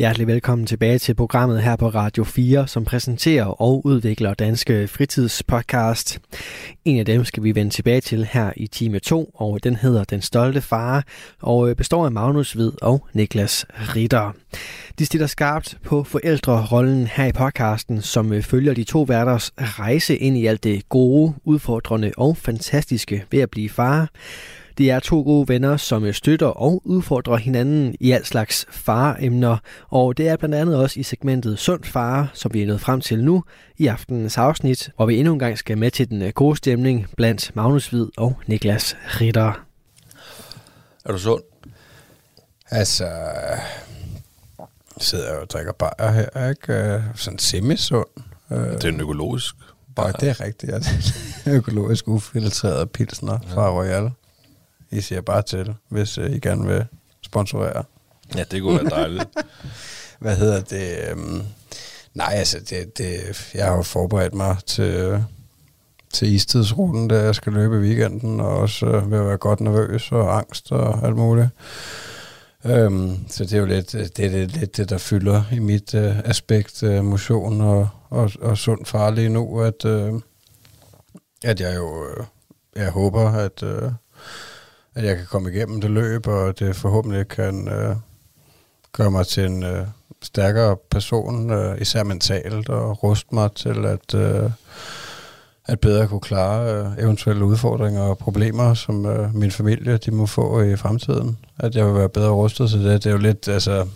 Hjertelig velkommen tilbage til programmet her på Radio 4, som præsenterer og udvikler Danske Fritidspodcast. En af dem skal vi vende tilbage til her i time 2, og den hedder Den Stolte Far, og øh, består af Magnus Hvid og Niklas Ritter. De stiller skarpt på forældrerollen her i podcasten, som øh, følger de to værters rejse ind i alt det gode, udfordrende og fantastiske ved at blive far. De er to gode venner, som støtter og udfordrer hinanden i alt slags faremner, og det er blandt andet også i segmentet Sund Far, som vi er nået frem til nu i aftenens afsnit, hvor vi endnu en gang skal med til den gode stemning blandt Magnus Hvid og Niklas Ritter. Er du sund? Altså, jeg sidder og drikker bajer her, ikke? Sådan semi-sund. Det er en økologisk bajer. Ja, det er rigtigt. Ja. Er økologisk ufiltreret pilsner fra Royal. I siger bare til, hvis I gerne vil sponsorere. Ja, det kunne være dejligt. Hvad hedder det? Um, nej, altså, det, det, jeg har jo forberedt mig til, til istidsruten, der jeg skal løbe i weekenden, og også uh, ved at være godt nervøs og angst og alt muligt. Um, så det er jo lidt det, det, lidt det der fylder i mit uh, aspekt, uh, motion og, og, og sund far lige nu, at, uh, at jeg jo uh, jeg håber, at... Uh, at jeg kan komme igennem det løb, og det forhåbentlig kan øh, gøre mig til en øh, stærkere person, øh, især mentalt, og ruste mig til at, øh, at bedre kunne klare øh, eventuelle udfordringer og problemer, som øh, min familie de må få i fremtiden. At jeg vil være bedre rustet til det. Det er jo lidt, altså,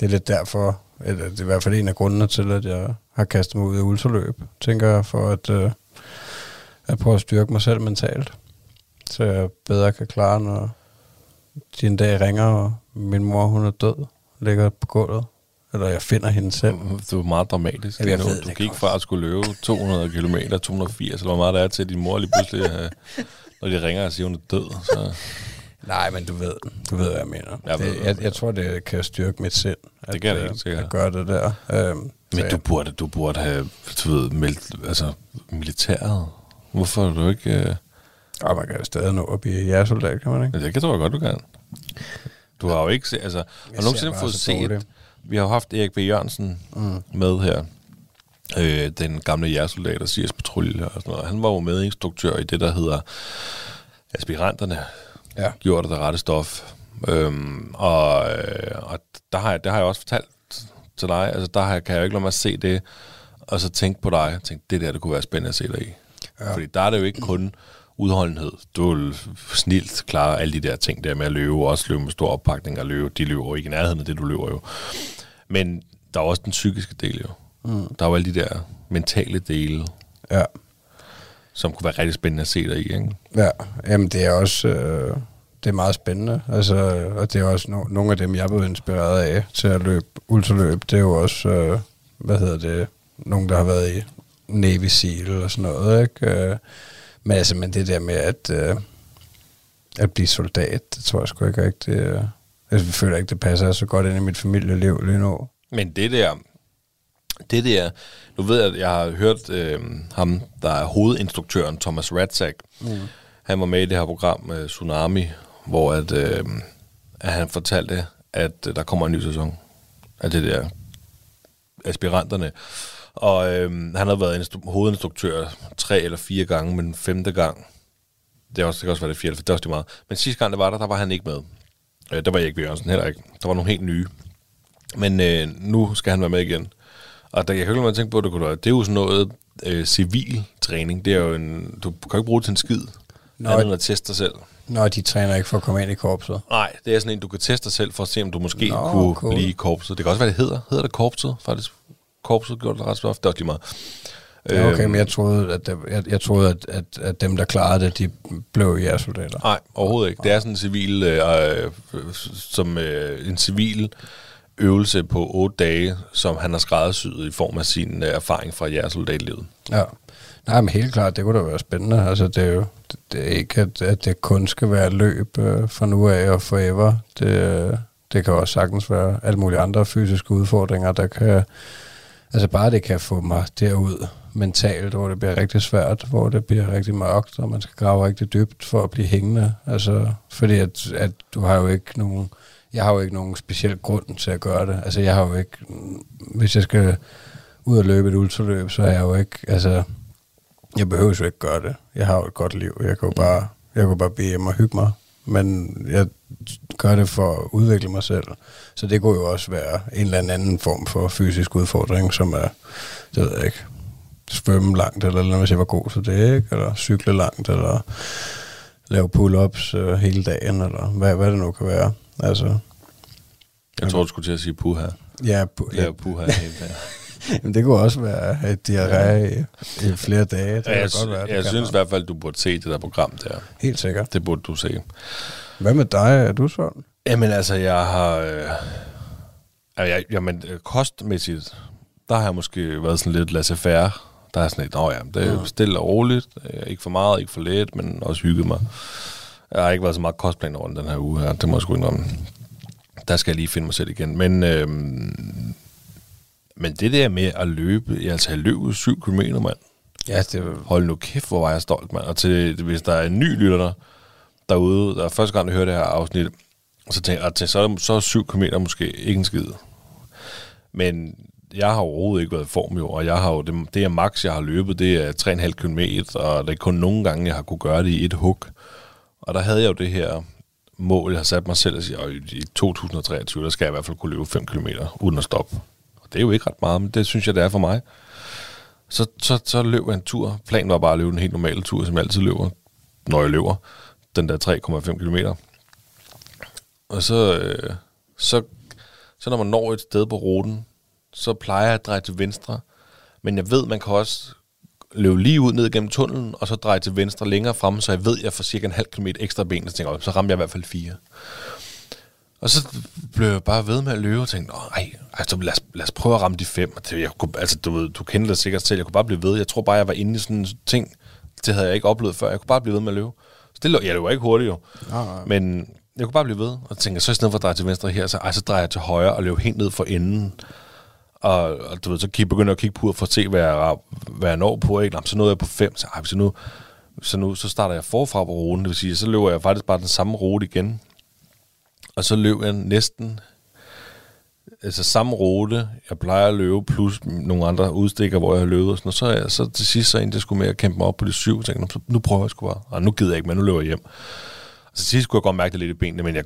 det er lidt derfor, eller det er i hvert fald en af grundene til, at jeg har kastet mig ud i ultraløb, tænker jeg, for at, øh, at prøve at styrke mig selv mentalt så jeg bedre kan klare, når de en dag ringer, og min mor hun er død, ligger på gulvet. Eller jeg finder hende selv. Det er meget dramatisk. Ja, jeg ved, du gik fra at skulle løbe 200 km, 280, eller hvor meget der er til, at din mor lige pludselig, øh, når de ringer og siger, hun er død. Så. Nej, men du ved, du ved, hvad jeg mener. Jeg, det, jeg, jeg tror, det kan styrke mit sind. At, det kan det ikke, sikkert. At gøre det der. Øhm, men du burde, du burde have, du ved, meldt, altså, militæret. Hvorfor er du ikke... Øh og man kan stadig nå at blive jægersoldat, kan man ikke? Det kan tror jeg godt, du kan. Du har jo ikke set, altså, har du nogensinde fået set, det. vi har jo haft Erik B. Jørgensen mm. med her, øh, den gamle jægersoldat og CS Patrulje og sådan noget. Han var jo medinstruktør i det, der hedder Aspiranterne, ja. gjorde det rette stof. Øhm, og øh, og der har jeg, det har jeg også fortalt til dig, altså der har jeg, kan jeg jo ikke lade mig se det, og så tænke på dig, tænke, det der, det kunne være spændende at se dig i. Ja. Fordi der er det jo ikke kun udholdenhed. Du vil snilt klare alle de der ting der med at løbe, og også løbe med stor oppakning og løbe. De løber ikke i nærheden af det, du løber jo. Men der er også den psykiske del jo. Mm. Der er jo alle de der mentale dele. Ja. Som kunne være rigtig spændende at se dig i, ikke? Ja, jamen det er også... Øh det er meget spændende, altså, og det er også no- nogle af dem, jeg er blevet inspireret af til at løbe ultraløb. Det er jo også, øh, hvad hedder det, nogen, der har været i Navy SEAL og sådan noget, ikke? Men altså, men det der med at, øh, at blive soldat, det tror jeg sgu ikke rigtigt. Øh, jeg føler ikke, det passer så godt ind i mit familieliv lige nu. Men det der, det der, nu ved jeg, at jeg har hørt øh, ham, der er hovedinstruktøren, Thomas Ratzak, mm. han var med i det her program, øh, Tsunami, hvor at, øh, at han fortalte, at øh, der kommer en ny sæson af det der aspiranterne. Og øh, han har været instru- hovedinstruktør tre eller fire gange, men femte gang, det, er også, det kan også være det fjerde, for det er også det meget. Men sidste gang det var der, der var han ikke med. Øh, der var Erik Jørgensen heller ikke. Der var nogle helt nye. Men øh, nu skal han være med igen. Og der, jeg kan ikke tænke på, at det, kunne, det er jo sådan noget øh, civil træning. Det er jo en, du kan ikke bruge det til en skid. Nå, andet end at teste dig selv. Nå, de træner ikke for at komme ind i korpset. Nej, det er sådan en, du kan teste dig selv for at se, om du måske Nå, kunne cool. blive i korpset. Det kan også være, det hedder. Hedder det korpset, faktisk? Korpset gjorde det ret ofte. Det er også lige meget. Ja, okay, øhm, men jeg troede, at, det, jeg, jeg troede at, at, at dem, der klarede det, de blev jægersoldater. Nej, overhovedet ikke. Det er sådan en civil, øh, som øh, en civil øvelse på otte dage, som han har skræddersyet i form af sin øh, erfaring fra jægersoldatlivet. Ja. Nej, men helt klart, det kunne da være spændende. Altså, det er jo det, er ikke, at, at det kun skal være løb øh, fra nu af og forever. Det, det kan også sagtens være alle mulige andre fysiske udfordringer, der kan, altså bare det kan få mig derud mentalt, hvor det bliver rigtig svært, hvor det bliver rigtig mørkt, og man skal grave rigtig dybt for at blive hængende. Altså, fordi at, at du har jo ikke nogen, jeg har jo ikke nogen speciel grund til at gøre det. Altså, jeg har jo ikke, hvis jeg skal ud og løbe et ultraløb, så er jeg jo ikke, altså, jeg behøver jo ikke gøre det. Jeg har jo et godt liv. Jeg kan jo bare, jeg kan bare bede hjem og hygge mig. Men jeg gør det for at udvikle mig selv. Så det kunne jo også være en eller anden form for fysisk udfordring, som er, det ved jeg ikke, svømme langt, eller, eller hvis jeg var god til det, ikke? eller cykle langt, eller lave pull-ups øh, hele dagen, eller hvad, hvad det nu kan være. Altså, jeg tror, du skulle til at sige puha. Ja, pu- Lave puha hele dagen. Men det kunne også være et diarré i, i flere dage. Det Ja, jeg, godt være, det jeg synes i hvert fald, du burde se det der program der. Helt sikkert. Det burde du se. Hvad med dig? Er du sådan? Jamen altså, jeg har... Øh, altså, jeg, jamen, øh, kostmæssigt, der har jeg måske været sådan lidt laissez-faire. Der er sådan lidt, nå ja, det er ja. stille og roligt. Øh, ikke for meget, ikke for lidt, men også hygget mig. Jeg har ikke været så meget kostplan over den her uge her, det må jeg sgu indrømme. Der skal jeg lige finde mig selv igen. Men, øh, men det der med at løbe, jeg altså jeg løb 7 km, mand. Ja, det Hold nu kæft, hvor var jeg stolt, mand. Og til, hvis der er en ny lytter der, derude, der første gang, jeg hørte det her afsnit, så tænkte jeg, ah, at så er, så er 7 km måske ikke en skid. Men jeg har overhovedet ikke været i form jo, og jeg har jo, det, det er max, jeg har løbet, det er 3,5 km, og det er kun nogle gange, jeg har kunne gøre det i et hug. Og der havde jeg jo det her mål, jeg har sat mig selv, at sige, at i 2023, der skal jeg i hvert fald kunne løbe 5 km uden at stoppe. Og det er jo ikke ret meget, men det synes jeg, det er for mig. Så, så, så løb jeg en tur. Planen var bare at løbe en helt normal tur, som jeg altid løber, når jeg løber. Den der 3,5 km. Og så, øh, så, så når man når et sted på ruten, så plejer jeg at dreje til venstre. Men jeg ved, man kan også løbe lige ud ned gennem tunnelen, og så dreje til venstre længere frem, så jeg ved, at jeg får cirka en halv kilometer ekstra ben, så tænker jeg, så rammer jeg i hvert fald fire. Og så blev jeg bare ved med at løbe og tænkte, nej, altså, lad, os, lad os prøve at ramme de fem. Jeg kunne, altså, du, ved, du kender det sikkert selv, jeg kunne bare blive ved. Jeg tror bare, jeg var inde i sådan en ting, det havde jeg ikke oplevet før. Jeg kunne bare blive ved med at løbe. Så det, lå- jeg løber ikke hurtigt jo. Nej, nej. Men jeg kunne bare blive ved, og tænker, så i stedet for at dreje til venstre her, så, ej, så drejer jeg til højre og løber helt ned for enden. Og, og du ved, så begynder jeg at kigge på for at se, hvad jeg, hvad jeg når på. Ikke? Nå, men så nåede jeg på fem, så, ej, så nu, så nu så starter jeg forfra på ruten, det vil sige, så løber jeg faktisk bare den samme rute igen. Og så løb jeg næsten altså samme rute, jeg plejer at løbe, plus nogle andre udstikker, hvor jeg har løbet og sådan noget. Så, jeg, så til sidst så endte jeg skulle med at kæmpe mig op på de syv, og tænkte, så nu prøver jeg sgu bare. Og nu gider jeg ikke, men nu løber jeg hjem. Og til sidst kunne jeg godt mærke det lidt i benene, men jeg,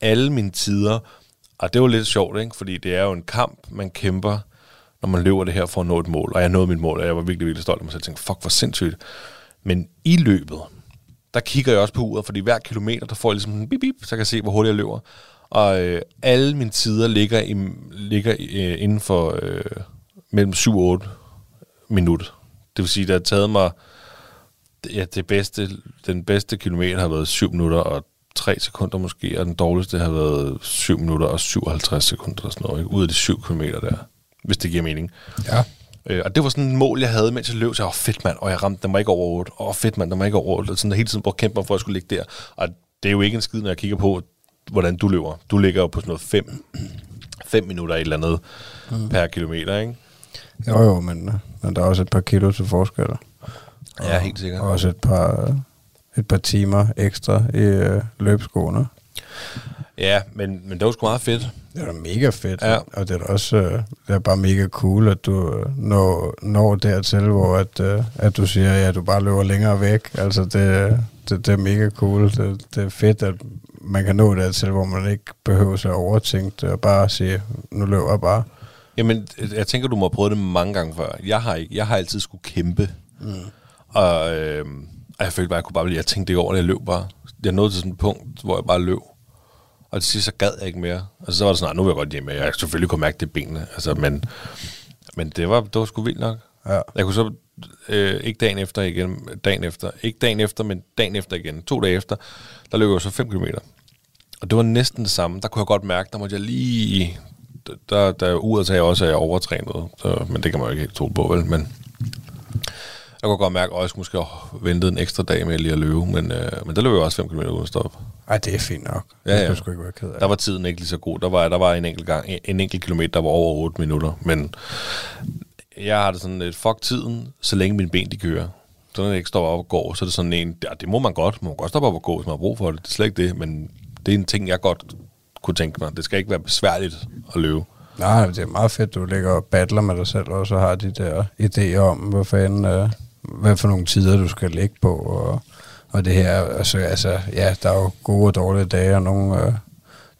alle mine tider, og det var lidt sjovt, ikke? fordi det er jo en kamp, man kæmper, når man løber det her for at nå et mål. Og jeg nåede mit mål, og jeg var virkelig, virkelig stolt af mig selv. Jeg tænkte, fuck, hvor sindssygt. Men i løbet, der kigger jeg også på uret, fordi hver kilometer, der får jeg ligesom en bip, bip, så jeg kan se, hvor hurtigt jeg løber. Og øh, alle mine tider ligger, i, ligger øh, inden for øh, mellem 7 og 8 minutter. Det vil sige, det har taget mig... Ja, det bedste, den bedste kilometer har været 7 minutter og 3 sekunder måske, og den dårligste har været 7 minutter og 57 sekunder eller sådan noget, ikke? ud af de 7 kilometer der, hvis det giver mening. Ja. Øh, og det var sådan et mål, jeg havde, mens jeg løb. Så jeg var fedt, mand. Og jeg ramte, den var ikke over 8. Åh, fedt, mand, den var ikke over 8. Og sådan hele tiden på at kæmpe mig for, at jeg skulle ligge der. Og det er jo ikke en skid, når jeg kigger på, hvordan du løber. Du ligger jo på sådan noget 5 5 minutter et eller andet mm. per kilometer, ikke? Jo, jo, men, men der er også et par kilo til forskel. Ja, helt sikkert. Og også et par, et par timer ekstra i øh, løbskoene. Ja, men, men det var sgu meget fedt. Det er da mega fedt, Ja. og det er da også øh, det er bare mega cool, at du øh, når, når dertil, hvor at, øh, at du siger, ja, du bare løber længere væk. Altså, det, det, det er mega cool. Det, det er fedt, at man kan nå dertil, hvor man ikke behøver at overtænke det, og bare sige, nu løber jeg bare. Jamen, jeg tænker, du må have prøvet det mange gange før. Jeg har, ikke, jeg har altid skulle kæmpe. Mm. Og, øh, og jeg følte bare, jeg kunne bare blive, jeg tænkte ikke over det, jeg løb bare. Jeg nåede til sådan et punkt, hvor jeg bare løb. Og til sidst, så gad jeg ikke mere. Og så var det sådan, "Ej, nu vil jeg godt hjem. Jeg selvfølgelig kunne mærke det i benene. Altså, men, men det var, det var sgu vildt nok. Ja. Jeg kunne så øh, ikke dagen efter igen, dagen efter, ikke dagen efter, men dagen efter igen, to dage efter, der løb jeg så 5 km. Og det var næsten det samme. Der kunne jeg godt mærke, der måtte jeg lige... Der, der uret sagde også, at jeg overtrænet, så, men det kan man jo ikke helt tro på, vel? Men jeg kunne godt mærke, at jeg måske ventet en ekstra dag med lige at løbe, men, øh, men der løb jeg også 5 km uden at stoppe. Ej, det er fint nok. Ja, ja. skulle ikke være ked af. Der var tiden ikke lige så god. Der var, der var en enkelt gang, en enkelt kilometer, der var over 8 minutter. Men jeg har det sådan lidt, fuck tiden, så længe mine ben de kører. Så når jeg ikke står op og går, så er det sådan en, ja, det må man godt. Man må godt stoppe op og gå, hvis man har brug for det. Det er slet ikke det, men det er en ting, jeg godt kunne tænke mig. Det skal ikke være besværligt at løbe. Nej, det er meget fedt, du ligger og battler med dig selv, og så har de der idéer om, hvad fanden, øh, hvad for nogle tider, du skal ligge på, og, og det her, altså, altså, ja, der er jo gode og dårlige dage, og nogle øh,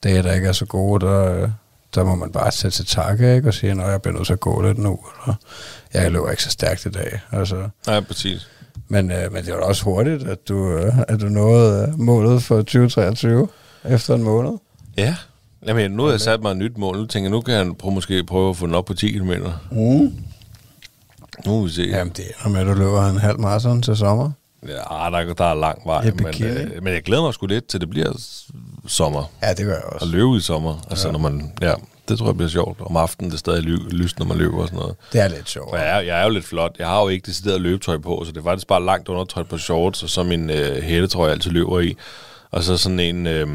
dage, der ikke er så gode, der, øh, der må man bare sætte til takke, ikke, og sige, at jeg bliver nødt til at gå lidt nu, eller jeg løber ikke så stærkt i dag, altså. Nej, præcis. Men, øh, men det var da også hurtigt, at du, øh, at du nåede øh, målet for 2023 efter en måned. Ja. Jamen, nu har jeg sat mig et nyt mål. Nu tænker jeg, nu kan jeg prøve, måske prøve at få den op på 10 km. Mm. Nu må vi se. Jamen, det er med, at du løber en halv marathon til sommer. Ja, der, der er lang vej, Ja, men, øh, men jeg glæder mig sgu lidt til, det bliver s- sommer. Ja, det gør jeg At også. løbe i sommer. Altså, ja. når man, ja, det tror jeg bliver sjovt. Om aftenen det er stadig ly- lyst, når man løber og sådan noget. Det er lidt sjovt. For jeg er, jeg er jo lidt flot. Jeg har jo ikke decideret løbetøj på, så det er faktisk bare langt undertøj på shorts, og så min øh, hættetrøje, jeg altid løber i. Og så sådan en, øh,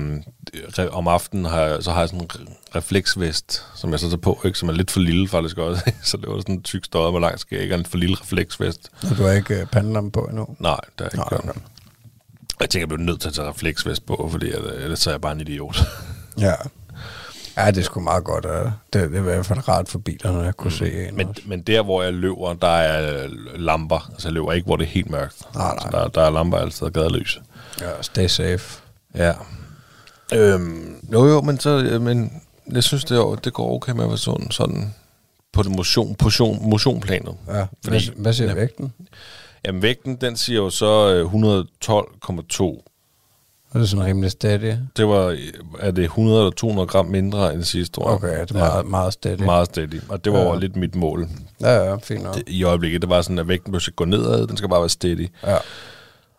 om aftenen har jeg, så har jeg sådan en re- refleksvest, som jeg så tager på, ikke? som er lidt for lille faktisk også. så løber der sådan en tyk støjet med lang skæg og en for lille refleksvest. Og du har ikke øh, pandelampe på endnu? Nej, det er ikke gjort. okay. Jeg tænker, jeg bliver nødt til at tage refleksvest på, fordi jeg- ellers så er jeg bare en idiot. Ja. Ja, det er sgu meget godt. øh, Det, det er i hvert fald rart for bilerne at kunne se en Men, også. men der, hvor jeg løber, der er øh, lamper. Altså, jeg løber ikke, hvor det er helt mørkt. Nej, nej. Så der, der er lamper altid og gadelys. Ja, stay safe. Ja. Øhm, jo, jo, men, så, øh, men jeg synes, det, er, det går okay med at være sådan, sådan på det motion, motion, motionplanet. Ja. Fordi- hvad, hvad siger ja. vægten? Jamen, vægten, den siger jo så øh, 112,2. Er det sådan rimelig steady? Det var, øh, er det 100 eller 200 gram mindre end sidste år. Okay, det er meget, meget steady. Meget steady. Og det var Ja. ja. lidt mit mål. Ja, ja, fint nok. Det, I øjeblikket, det var sådan, at vægten skal gå nedad, den skal bare være steady. Ja.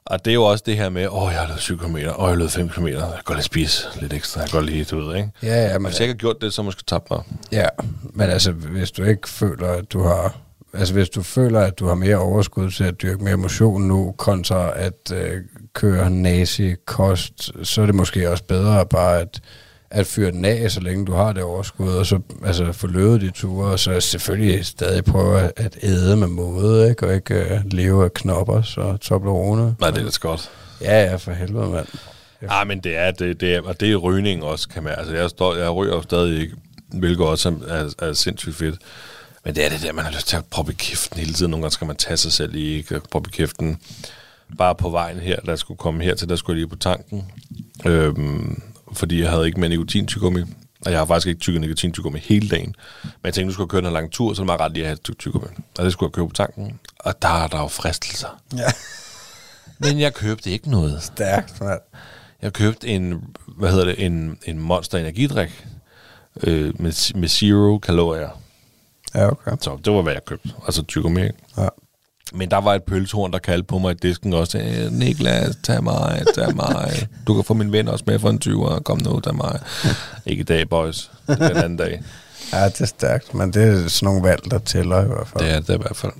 Og det er jo også det her med, åh, jeg har løbet 7 km, åh, jeg har løbet 5 km, jeg kan godt lige spise lidt ekstra, jeg kan godt lige, du ved, ikke? Ja, ja, Men hvis jeg ikke har gjort det, så måske tabt mig. ja, men altså, hvis du ikke føler, at du har... Altså, hvis du føler, at du har mere overskud til at dyrke mere motion nu, kontra at øh, køre nazi-kost, så er det måske også bedre bare at, at fyre den af, så længe du har det overskud, og så altså, få løbet de ture, og så selvfølgelig stadig prøve at, æde med måde, ikke? og ikke øh, leve af knopper og Toblerone. Nej, det er lidt godt. Ja, ja, for helvede, mand. Ja, ah, men det er, det, det er, og det er rygning også, kan man, altså jeg, står, jeg ryger jo stadig ikke, hvilket også er, er, er sindssygt fedt. Men det er det der, man har lyst til at proppe i kæften hele tiden. Nogle gange skal man tage sig selv i, proppe i kæften. Bare på vejen her, der skulle komme her til, der skulle jeg lige på tanken. Øhm, fordi jeg havde ikke med nikotintyggummi. Og jeg har faktisk ikke tykket nikotintyggummi hele dagen. Men jeg tænkte, nu skulle jeg køre en lang tur, så det meget ret lige at have et stykke. Og det skulle jeg købe på tanken. Og der er der jo fristelser. Ja, Men jeg købte ikke noget. stærkt, mand. Jeg købte en, hvad hedder det, en, en Monster energidrik øh, med, med zero kalorier. Ja, okay. Så det var, hvad jeg købte. Altså tyggegummi. ikke? Ja. Men der var et pølsehorn, der kaldte på mig i disken også. "Øh, Niklas, tag mig, tag mig. Du kan få min ven også med for en 20'er. Kom nu, tag mig. Ikke i dag, boys. Det er en anden dag. Ja, det er stærkt, men det er sådan nogle valg, der tæller i hvert fald. Det er det i hvert fald.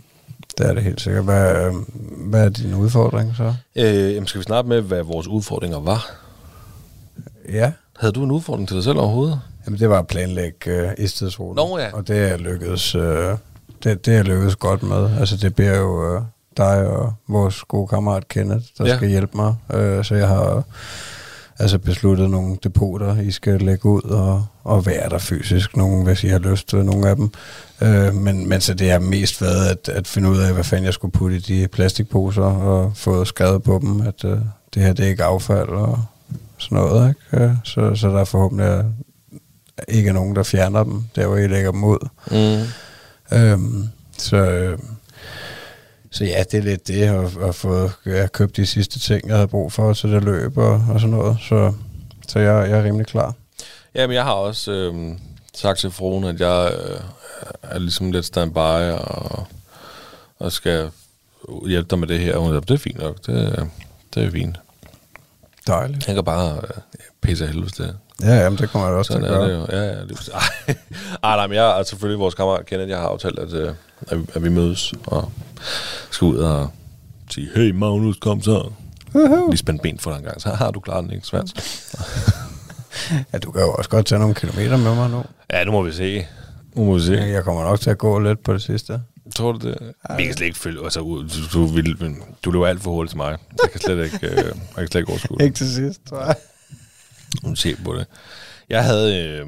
Det er det helt sikkert. Hvad, øh, hvad er din udfordring så? Øh, jamen, skal vi snart med, hvad vores udfordringer var? Ja. Havde du en udfordring til dig selv overhovedet? Jamen, det var at planlægge øh. Nå, ja. Og det er lykkedes, øh, det, det er lykkedes godt med. Altså, det bliver jo øh, dig og vores gode kammerat Kenneth, der Ja. skal hjælpe mig. Øh, så jeg har altså besluttet nogle depoter, I skal lægge ud og, og være der fysisk. Nogle, hvis I har lyst til nogle af dem. Øh, men, men så det har mest været at, at finde ud af, hvad fanden jeg skulle putte i de plastikposer og få skrevet på dem, at øh, det her det er ikke affald og sådan noget. Ikke? Øh, Så, så der er forhåbentlig ikke er nogen, der fjerner dem, der hvor I lægger dem ud. Mm. Øhm, så, øh, så ja, det er lidt det, at, at få ja, købt de sidste ting, jeg havde brug for til det løb og, og sådan noget. Så, så jeg, jeg er rimelig klar. Jamen, jeg har også øh, sagt til fruen, at jeg øh, er ligesom lidt standby og, og skal hjælpe dig med det her. Og Hun siger, det er fint nok, det, det er fint. Dejligt. Jeg kan bare øh, pisse af helvede til. Ja, jamen, det kommer jeg også til Sådan at er gøre. det jo. Ja, ja, det er Ej, Ej, nej, men jeg er selvfølgelig vores kammerat Kenneth, jeg har aftalt, at, øh, at, vi- at vi mødes og skal ud og sige, hey Magnus, kom så. Uh-huh. Lige spændt ben for dig en gang, så har du klaret den ikke svært. ja, du kan jo også godt tage nogle kilometer med mig nu. Ja, nu må vi se. Nu må vi se. Jeg kommer nok til at gå lidt på det sidste. Tror du det? Ej. Vi kan slet ikke følge... Altså, du, du, vil, du løber alt for hurtigt til mig. Jeg kan slet ikke, øh, jeg kan slet ikke overskue Ikke til sidst, tror jeg. Nu se på det. Jeg havde, øh,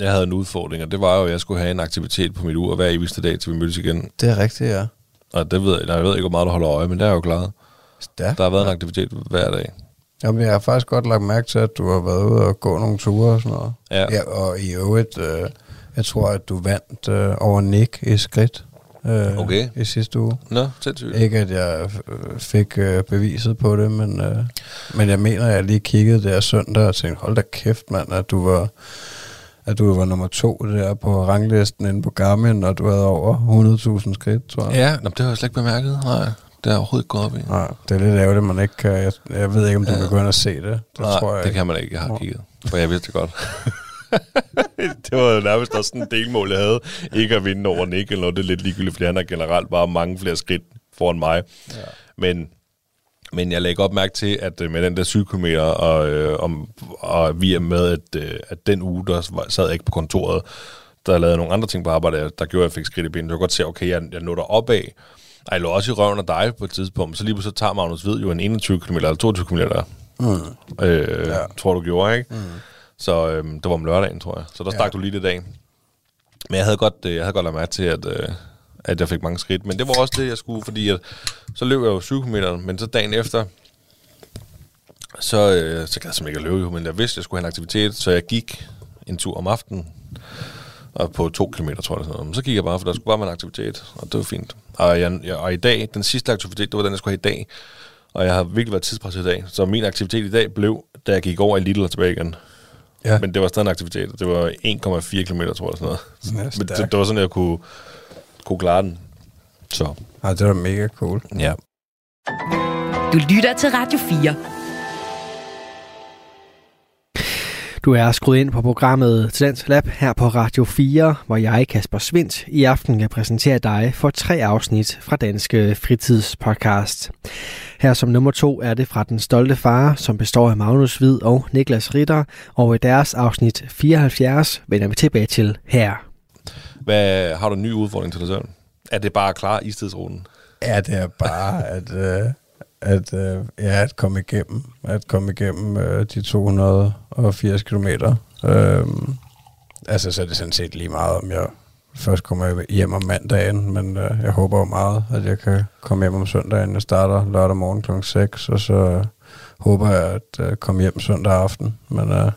jeg havde en udfordring, og det var jo, at jeg skulle have en aktivitet på mit ur hver eneste dag, til vi mødtes igen. Det er rigtigt, ja. Og det ved jeg, jeg ved ikke, hvor meget du holder øje, men det er jo klaret. Stærkt. Der har været en aktivitet hver dag. Jamen, jeg har faktisk godt lagt mærke til, at du har været ude og gå nogle ture og sådan noget. Ja. ja og i øvrigt, øh, jeg tror, at du vandt øh, over Nick i skridt øh, okay. i sidste uge. Nå, sindssygt. Ikke, at jeg øh, fik øh, beviset på det, men, øh, men jeg mener, at jeg lige kiggede der søndag og tænkte, hold da kæft, mand, at du var at du var nummer to der på ranglisten inde på Garmin, og du havde over 100.000 skridt, tror jeg. Ja, nå, det har jeg slet ikke bemærket. Nej, det er overhovedet ikke gået op i. Nej, det er lidt ærgerligt, man ikke kan. Jeg, jeg ved ikke, om du ja. kan gå ind og se det. Det Nej, tror jeg det kan man ikke. Jeg har kigget. For jeg vidste det godt. det var nærmest også sådan en delmål, jeg havde. Ikke at vinde over Nick eller noget. Det er lidt ligegyldigt, fordi han har generelt bare mange flere skridt foran mig. Ja. Men, men jeg lagde op mærke til, at øh, med den der 7 km, og, øh, om, og vi er med, at, øh, at den uge, der sad jeg ikke på kontoret, der lavede nogle andre ting på arbejde, der gjorde, at jeg fik skridt i benene. Jeg kunne godt se, okay, jeg, jeg nåede op af. Og jeg lå også i røven af dig på et tidspunkt, så lige pludselig tager Magnus Hvid jo en 21 km eller 22 km. Mm. Øh, ja. Tror du gjorde, ikke? Mm. Så øh, det var om lørdagen, tror jeg. Så der stak ja. du lige det dag. Men jeg havde godt, øh, jeg havde godt lagt mærke til, at, øh, at jeg fik mange skridt. Men det var også det, jeg skulle, fordi at, så løb jeg jo 7 km, men så dagen efter, så, øh, så kan jeg simpelthen ikke løbe, jo, men jeg vidste, at jeg skulle have en aktivitet, så jeg gik en tur om aftenen, og på to kilometer, tror jeg. Sådan noget. Men så gik jeg bare, for der skulle bare være en aktivitet, og det var fint. Og, jeg, jeg, og i dag, den sidste aktivitet, det var den, jeg skulle have i dag, og jeg har virkelig været tidspresset i dag, så min aktivitet i dag blev, da jeg gik over i Lidl og tilbage igen. Ja. Men det var stadig en aktivitet. Det var 1,4 km, tror jeg. Sådan noget. Ja, Men det, det, var sådan, at jeg kunne, kunne klare den. Så. Ja, det var mega cool. Ja. Du lytter til Radio 4. Du er skruet ind på programmet Talent Lab her på Radio 4, hvor jeg, Kasper Svindt, i aften kan præsentere dig for tre afsnit fra Danske Fritidspodcast. Her som nummer to er det fra Den Stolte Far, som består af Magnus Hvid og Niklas Ritter, og i deres afsnit 74 vender vi tilbage til her. Hvad har du en ny udfordring til dig selv? Er det bare klar istidsruten? Ja, det er bare at, øh, at, øh, ja, at komme igennem, at komme igennem øh, de 280 km. Øh, altså, så er det sådan set lige meget, om jeg først kommer hjem om mandagen, men øh, jeg håber jo meget, at jeg kan komme hjem om søndagen. Jeg starter lørdag morgen kl. 6, og så øh, håber jeg at øh, komme hjem søndag aften. Men øh,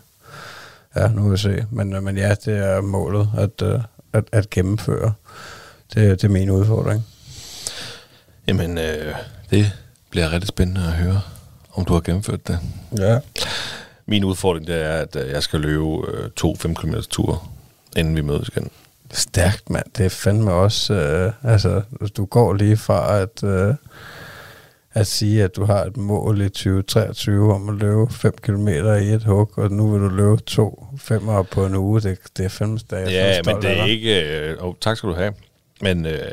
ja, nu vil vi se. Men, øh, men ja, det er målet at, øh, at, at gennemføre. Det, det er min udfordring. Jamen, øh, det bliver rigtig spændende at høre, om du har gennemført det. Ja. Min udfordring det er, at øh, jeg skal løbe øh, to 5 km ture, inden vi mødes igen. Stærkt, mand. Det er fandme også... Øh, altså, du går lige fra at, øh, at sige, at du har et mål i 2023 om at løbe 5 km i et hug, og nu vil du løbe to femmer på en uge. Det, det er fandme stærkt. Ja, men det er ikke... Øh, oh, tak skal du have. Men øh,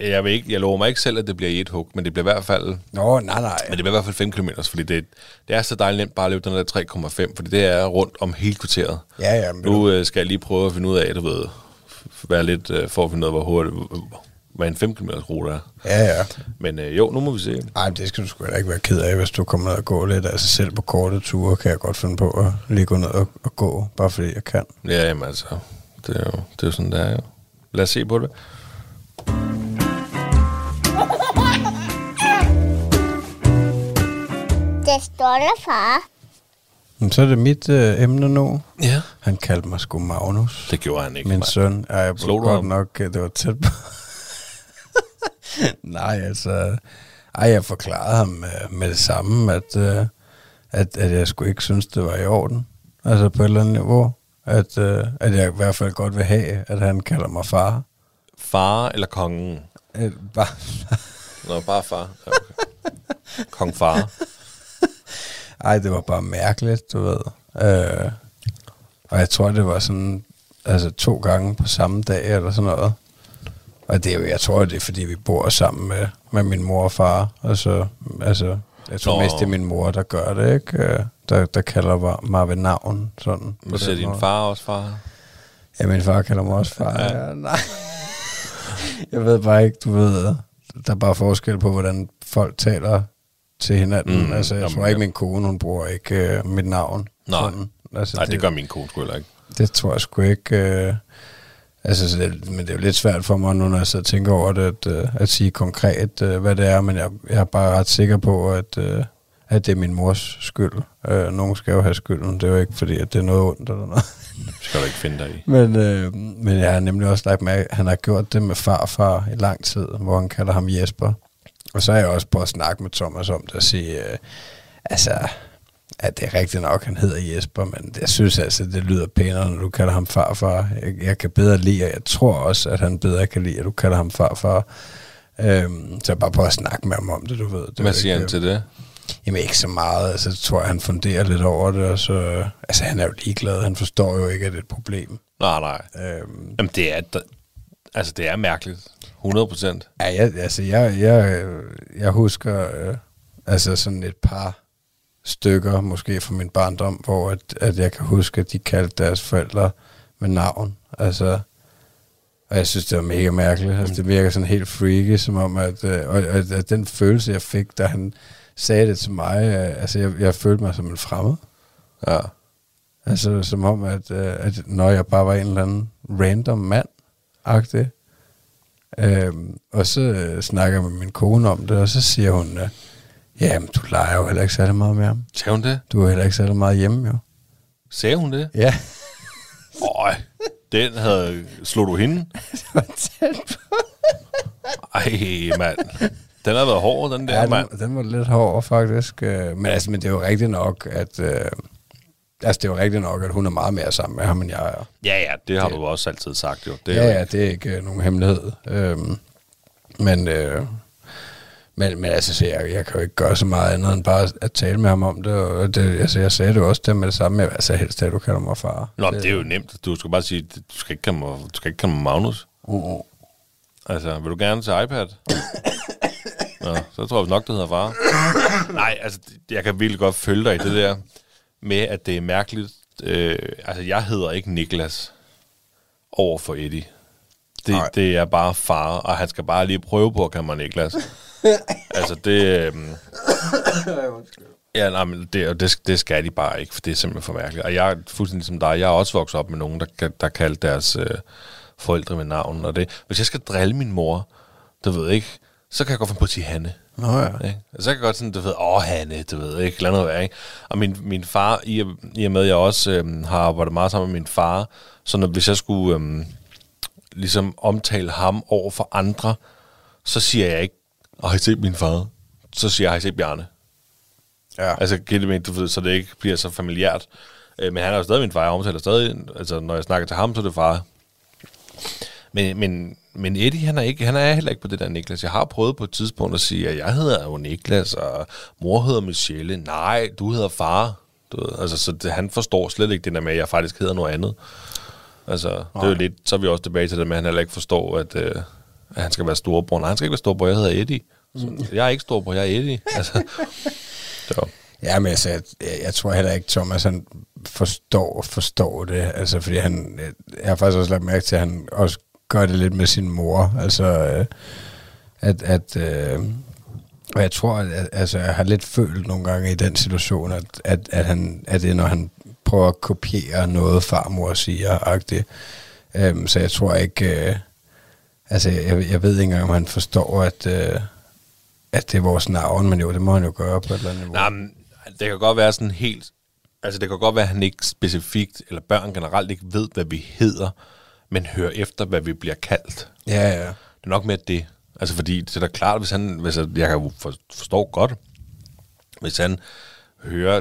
jeg, vil ikke, jeg lover mig ikke selv, at det bliver i et hug, men det bliver i hvert fald... Nå, nej, nej. Men det bliver i hvert fald 5 km, fordi det, det er så dejligt nemt bare at løbe den der 3,5, fordi det er rundt om hele kvarteret. Ja, ja. Men nu øh, skal jeg lige prøve at finde ud af, du ved, være lidt øh, for at finde ud af, hvor hurtigt, hvad en 5 km rute er. Ja, ja. Men øh, jo, nu må vi se. Nej, det skal du sgu ikke være ked af, hvis du kommer ned og går lidt. Altså selv på korte ture kan jeg godt finde på at lige gå ned og, og gå, bare fordi jeg kan. Ja, jamen altså, det er jo, det er jo sådan, det er jo. Lad os se på det. Det stolte far. Men så er det mit øh, emne nu. Ja. Han kaldte mig sgu Magnus. Det gjorde han ikke. Min mig. søn. Ja, jeg Slog du godt ham? nok, øh, det var tæt på. Nej, altså... Ej, jeg forklarede ham øh, med det samme, at, øh, at, at jeg skulle ikke synes, det var i orden. Altså på et eller andet niveau. At, øh, at jeg i hvert fald godt vil have, at han kalder mig far. Far eller kongen? Øh, bare, Nå, bare far. Ja, okay. Kong far. Ej, det var bare mærkeligt, du ved. Øh, og jeg tror, det var sådan, altså to gange på samme dag, eller sådan noget. Og det er jo, jeg tror, det er, fordi vi bor sammen med, med min mor og far. Og så, altså, Jeg tror mest, det er min mor, der gør det, ikke? Øh, Der, der kalder mig ved navn, sådan. Men den din måde. far også far? Ja, min far kalder mig også far. Ja. Ja, nej. Jeg ved bare ikke, du ved, der er bare forskel på, hvordan folk taler til hinanden. Mm, altså, jeg jamen, tror ikke, min kone, hun bruger ikke øh, mit navn. Nej. Sådan. Altså, Nej, det gør min kone sgu heller ikke. Det tror jeg sgu ikke. Øh, altså, så det, men det er jo lidt svært for mig nu, når jeg og tænker over det, at, øh, at sige konkret, øh, hvad det er. Men jeg, jeg er bare ret sikker på, at, øh, at det er min mors skyld. Øh, nogen skal jo have skylden. Det er jo ikke fordi, at det er noget ondt eller noget. Det skal du ikke finde dig i. Men, øh, men jeg har nemlig også lagt mærke, at han har gjort det med farfar i lang tid, hvor han kalder ham Jesper. Og så har jeg også prøvet at snakke med Thomas om det og sige, øh, altså, at det er rigtigt nok, han hedder Jesper, men jeg synes altså, det lyder pænere, når du kalder ham farfar. Jeg, jeg kan bedre lide, og jeg tror også, at han bedre kan lide, at du kalder ham farfar. Øhm, så jeg bare prøver at snakke med ham om det, du ved. Det Hvad siger ikke- han til det? Jamen ikke så meget, altså jeg tror, han funderer lidt over det, og så, altså han er jo ligeglad, han forstår jo ikke, at det er et problem. Nej, nej. Øhm, Jamen, det er, altså, det er mærkeligt. 100 procent. Ja, jeg, altså, jeg, jeg, jeg husker øh, altså sådan et par stykker, måske fra min barndom, hvor at, at jeg kan huske, at de kaldte deres forældre med navn. Altså, og jeg synes, det var mega mærkeligt. Altså, det virker sådan helt freaky, som om, at, øh, og, at, at den følelse, jeg fik, da han sagde det til mig, øh, altså, jeg, jeg følte mig som en fremmed. Ja. Altså, som om, at, øh, at når jeg bare var en eller anden random mand, agtig. Øhm, og så øh, snakker jeg med min kone om det, og så siger hun, øh, jamen, du leger jo heller ikke særlig meget med ham. Sagde hun det? Du er heller ikke særlig meget hjemme, jo. Sagde hun det? Ja. Øj, den havde... Slog du hende? Ej, mand. Den har været hård, den der, ja, mand. den, den var lidt hård, faktisk. Øh, Men, altså, men det er jo rigtigt nok, at... Øh, altså, det er jo rigtigt nok, at hun er meget mere sammen med ham, end jeg er. Ja, ja, det har du også altid sagt, jo. Det er ja, jo ja, det er ikke øh, nogen hemmelighed. Øhm, men, øh, men, men altså, så jeg, jeg kan jo ikke gøre så meget andet end bare at tale med ham om det. Og det altså, jeg sagde det jo også det med det samme. Jeg altså helst, at du kalder mig far. Nå, men det er jo nemt. Du skal bare sige, du skal ikke kalde mig, du skal ikke kalde mig Magnus. Uh-uh. Altså, vil du gerne til iPad? Nå, så tror jeg nok, det hedder far. Nej, altså, jeg kan virkelig godt følge dig i det der med, at det er mærkeligt. Øh, altså, jeg hedder ikke Niklas over for Eddie. Det, Nej. det er bare far, og han skal bare lige prøve på at kalde mig Niklas. altså, det... Øh, Ja, nej, men det, det, det skal de bare ikke, for det er simpelthen for mærkeligt. Og jeg er fuldstændig som dig, jeg er også vokset op med nogen, der, der kaldte deres øh, forældre med navn. Og det, hvis jeg skal drille min mor, du ved ikke, så kan jeg godt finde på at sige Hanne. Nå ja. Ikke? Så kan jeg godt sådan, du ved, åh Hanne, du ved ikke, lad noget være, ikke? Og min, min far, i, og- i og med, at jeg også øhm, har arbejdet meget sammen med min far, så når, hvis jeg skulle øhm, ligesom omtale ham over for andre, så siger jeg ikke, åh, har I set min far? Så siger jeg, har I set Bjarne? Ja. Altså, mening, du ved, så det ikke bliver så familiært. Øh, men han er jo stadig min far, jeg omtaler stadig, altså når jeg snakker til ham, så er det far. Men, men, men Eddie, han er, ikke, han er heller ikke på det der Niklas. Jeg har prøvet på et tidspunkt at sige, at jeg hedder jo Niklas, og mor hedder Michelle. Nej, du hedder far. Du altså, så det, han forstår slet ikke det der med, at jeg faktisk hedder noget andet. Altså, det er jo lidt, så er vi også tilbage til det med, at han heller ikke forstår, at, øh, at han skal være storebror. Nej, han skal ikke være storebror, jeg hedder Eddie. Så, jeg er ikke storebror, jeg er Eddie. Altså, så. Ja, men altså, jeg, jeg tror heller ikke, Thomas han forstår, forstår det. Altså, fordi han, jeg har faktisk også lagt mærke til, at han også gør det lidt med sin mor. Altså, øh, at, at øh, og jeg tror, at, altså, jeg har lidt følt nogle gange i den situation, at, at, at, han, at det er, når han prøver at kopiere noget, farmor siger, agtigt. Øhm, så jeg tror ikke, øh, altså, jeg, jeg ved ikke engang, om han forstår, at, øh, at det er vores navn, men jo, det må han jo gøre på et eller andet niveau. Nej, men det kan godt være sådan helt... Altså, det kan godt være, at han ikke specifikt, eller børn generelt ikke ved, hvad vi hedder, men hører efter, hvad vi bliver kaldt. Ja, ja. Det er nok med det. Altså, fordi det er da klart, hvis han... Hvis jeg, jeg kan jo for, forstå godt, hvis han hører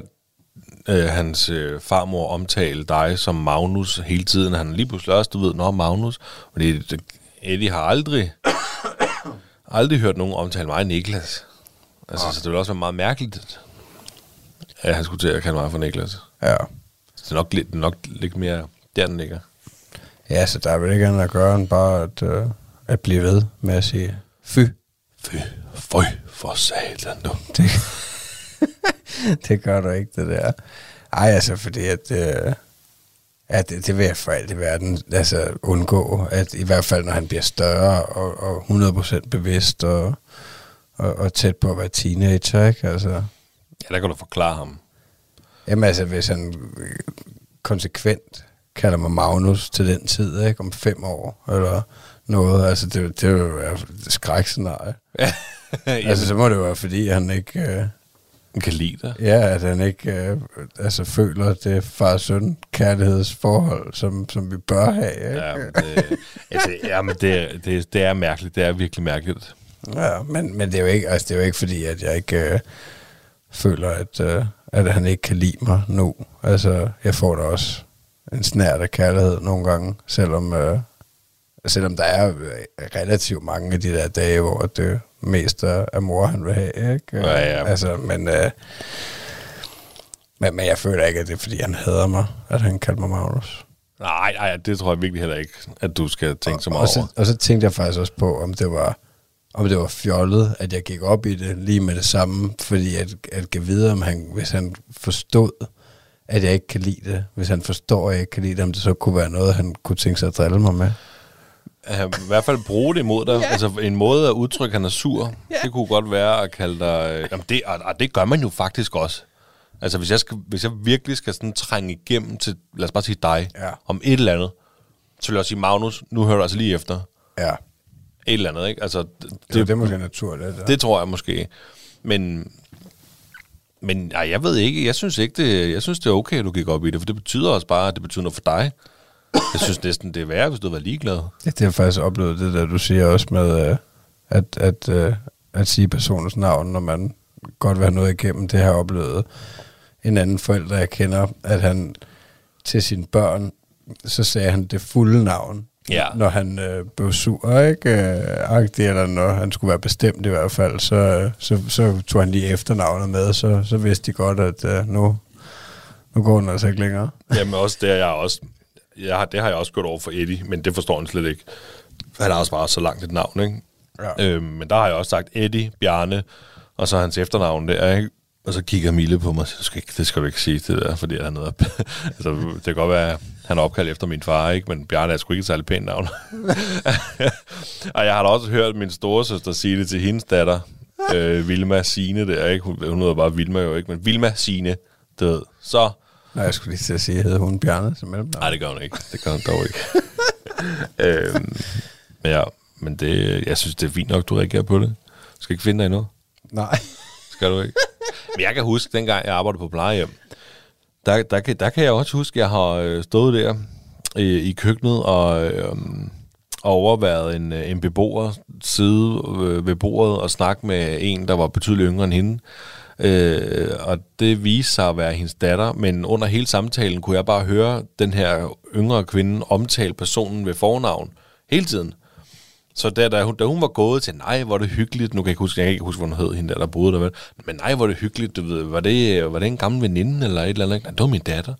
øh, hans øh, farmor omtale dig som Magnus hele tiden, han er lige pludselig også, du ved, nå, Magnus. Fordi det, Eddie har aldrig, aldrig hørt nogen omtale mig Niklas. Altså, så det ville også være meget mærkeligt, at han skulle til at kalde mig for Niklas. Ja. Det er nok lidt, nok lidt mere der, den ligger. Ja, så der er vel ikke andet at gøre, end bare at, øh, at blive ved med at sige, fy. Fy, føj for satan, du. Det, det gør du ikke, det der. Ej, altså, fordi at... Øh, Ja, det, det vil jeg for alt i verden altså, undgå. At I hvert fald, når han bliver større og, og 100% bevidst og, og, og tæt på at være teenager, ikke? Altså, Ja, der kan du forklare ham. jamen altså, hvis han øh, konsekvent kalder mig Magnus til den tid, ikke? Om fem år, eller noget. Altså, det, det vil jo være et skrækscenarie. Ja, Altså, så må det jo være, fordi han ikke... Øh, han kan lide dig. Ja, at han ikke øh, altså, føler det far-søn kærlighedsforhold, som, som vi bør have. Ikke? Ja, men det, altså, ja, men det, er- det, det er mærkeligt. Det er virkelig mærkeligt. Ja, men, men det, er jo ikke, altså, det er jo ikke fordi, at jeg ikke øh, føler, at, øh, at han ikke kan lide mig nu. Altså, jeg får da også en snært af kærlighed nogle gange, selvom, øh, selvom der er øh, relativt mange af de der dage, hvor det mest er, er mor, han vil have. Ikke? Ja, ja. Altså, men, øh, men, men jeg føler ikke, at det er, fordi han hader mig, at han kalder mig Magnus. Nej, nej, det tror jeg virkelig heller ikke, at du skal tænke så og, meget så, over. og så tænkte jeg faktisk også på, om det var om det var fjollet, at jeg gik op i det lige med det samme, fordi at, at give videre, om han, hvis han forstod, at jeg ikke kan lide det, hvis han forstår, at jeg ikke kan lide det, om det så kunne være noget, han kunne tænke sig at drille mig med. Uh, I hvert fald bruge det imod dig. Ja. Altså en måde at udtrykke, at han er sur, ja. det kunne godt være at kalde dig... øh, Jamen det, og, og det gør man jo faktisk også. Altså hvis jeg, skal, hvis jeg virkelig skal sådan trænge igennem til, lad os bare sige dig, Ja. om et eller andet, så vil jeg også sige, Magnus, nu hører du altså lige efter. Ja, Et eller andet, ikke? Altså, det, det, det er måske naturligt. Ja. Det tror jeg måske. Men, men nej, jeg ved ikke. Jeg synes ikke, det, jeg synes, det er okay, at du gik op i det, for det betyder også bare, at det betyder noget for dig. Jeg synes næsten, det er værre, hvis du var ligeglad. Ja, det har jeg faktisk oplevet, det der du siger også med, øh, at, at, at, at sige personens navn, når man godt vil have noget igennem. Det har jeg oplevet en anden forælder, jeg kender, at han til sine børn, så sagde han det fulde navn, Ja. når han øh, blev sur, ikke? Øh, agtig, eller når han skulle være bestemt i hvert fald, så, øh, så, så tog han lige efternavnet med, så, så vidste de godt, at øh, nu, nu går den altså ikke længere. Jamen også, det har jeg også... Jeg har, det har jeg også gjort over for Eddie, men det forstår han slet ikke. Han har også bare så langt et navn, ikke? Ja. Øhm, men der har jeg også sagt Eddie, Bjarne, og så hans efternavn der, ikke? Og så kigger Mille på mig og siger, "Du skal ikke, det skal du ikke sige, det der, fordi han er altså, det kan godt være, han er opkaldt efter min far, ikke? Men Bjarne er sgu ikke et særlig pænt navn. og jeg har da også hørt min storesøster sige det til hendes datter, øh, Vilma Sine der, ikke? Hun, hun hedder bare Vilma jo ikke, men Vilma Sine, det ved. Så Nå, jeg skulle lige til at sige, hed hun Bjarne som mellemnavn. Nej, det gør hun ikke. Det gør hun dog ikke. øhm, men ja, men det, jeg synes, det er fint nok, du reagerer på det. Du skal ikke finde dig noget. Nej. Skal du ikke? Men jeg kan huske, dengang jeg arbejdede på plejehjem, der, der, kan, der kan jeg også huske, at jeg har øh, stået der i, i køkkenet og, øhm, og overværet en, øh, en beboer sidde øh, ved bordet og snakke med en, der var betydeligt yngre end hende. Øh, og det viste sig at være hendes datter, men under hele samtalen kunne jeg bare høre den her yngre kvinde omtale personen ved fornavn hele tiden. Så da, da, hun, da hun var gået til, nej, hvor det hyggeligt, nu kan jeg ikke huske, jeg kan ikke huske, hvad hun hed, hende der, der boede der, vel? men nej, hvor det hyggeligt, du ved, var det, var det en gammel veninde eller et eller andet? Nej, det var min datter.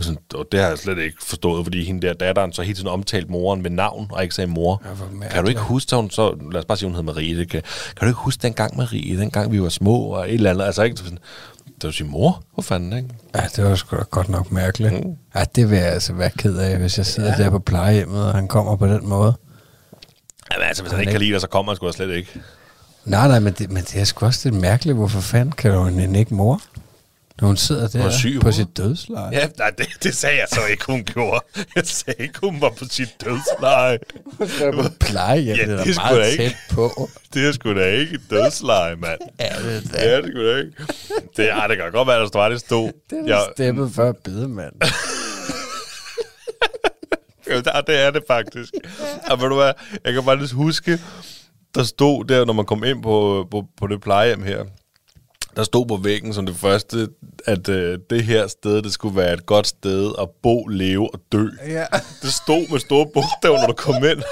Sådan, Og det har jeg slet ikke forstået, fordi hende der datteren så hele tiden omtalt moren ved navn, og ikke sagde mor. Ja, hvor kan du ikke huske, hun så, lad os bare sige, hun hed Marie, det kan, kan du ikke huske dengang Marie, dengang vi var små, og et eller andet, altså ikke sådan, det vil sige mor, hvor fanden, ikke? Ja, det var sgu da godt nok mærkeligt. Mm. Ja, det vil jeg altså være ked af, hvis jeg sidder ja. der på plejehjemmet, og han kommer på den måde. Jamen altså, hvis han ikke kan lide dig, så kommer han sgu slet ikke. Nej, nej, men det, men det er sgu også lidt mærkeligt. Hvorfor fanden kan hende ikke mor? Når hun sidder der er syg på hovedet. sit dødsleje. Ja, nej, det, det sagde jeg så ikke, hun gjorde. Jeg sagde ikke, hun var på sit dødsleje. på plejehjem, Ja, det er det er sgu meget ikke. tæt på. Det er sgu da ikke et dødsleje, mand. Ja, det er det. Ja, det skulle da ikke. Det, ej, det kan godt være, at der stod, det stod. Det er ja. steppet før bedemand. der- det er det faktisk. Og ved du hvad, jeg kan bare lige huske, der stod der, når man kom ind på, på, på det plejehjem her, der stod på væggen som det første, at øh, det her sted, det skulle være et godt sted at bo, leve og dø. ja. Det stod med store bogstaver, når du kom ind.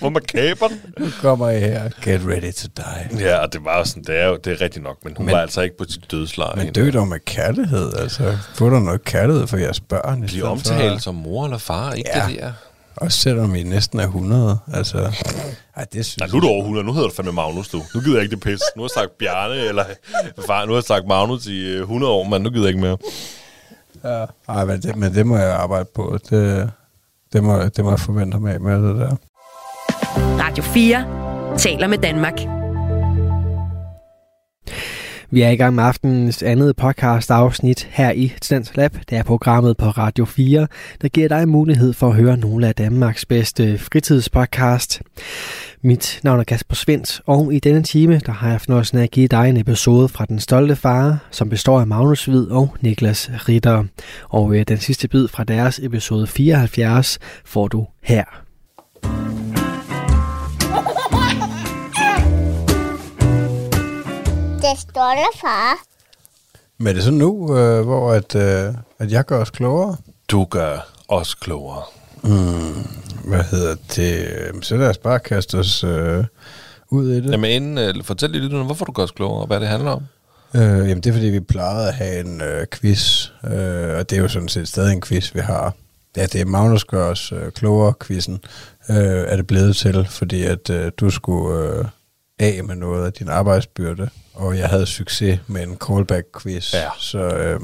Hvor man kaber den. Nu kommer jeg her. Get ready to die. Ja, og det var jo sådan, det er jo det er rigtigt nok, men hun men, var altså ikke på sit dødsleje. Men dø dog med kærlighed, altså. Få der noget kærlighed for jeres børn. i Blive stedet for- omtalt som mor eller far, ikke Ja. det der? Også selvom vi næsten er 100. Altså, ej, det synes Nej, nu er du over 100. Nu hedder du fandme Magnus, du. Nu gider jeg ikke det pis. Nu har jeg sagt Bjarne, eller far, nu har jeg sagt Magnus i 100 øh, år, men nu gider jeg ikke mere. Ja. Ej, men det, men det må jeg arbejde på. Det, det, må, det må jeg forvente mig med det der. Radio 4 taler med Danmark. Vi er i gang med aftenens andet podcast afsnit her i Stens Lab. Det er programmet på Radio 4, der giver dig mulighed for at høre nogle af Danmarks bedste fritidspodcast. Mit navn er Kasper Svendt, og i denne time der har jeg fornøjelsen af at give dig en episode fra Den Stolte Far, som består af Magnus Hvid og Niklas Ritter. Og øh, den sidste bid fra deres episode 74 får du her. Det stolte far. Men er det så nu, øh, hvor at, øh, at jeg gør os klogere? Du gør os klogere. Mm, hvad hedder det? Så lad os bare kaste os øh, ud i det. Jamen inden, øh, fortæl lige lidt, hvorfor du gør os klogere, og hvad det handler om. Øh, jamen det er fordi, vi plejede at have en øh, quiz, øh, og det er jo sådan set stadig en quiz, vi har. Ja, det er Magnus gør os øh, klogere quizzen, øh, er det blevet til, fordi at øh, du skulle øh, af med noget af din arbejdsbyrde, og jeg havde succes med en callback-quiz, ja. så, øh,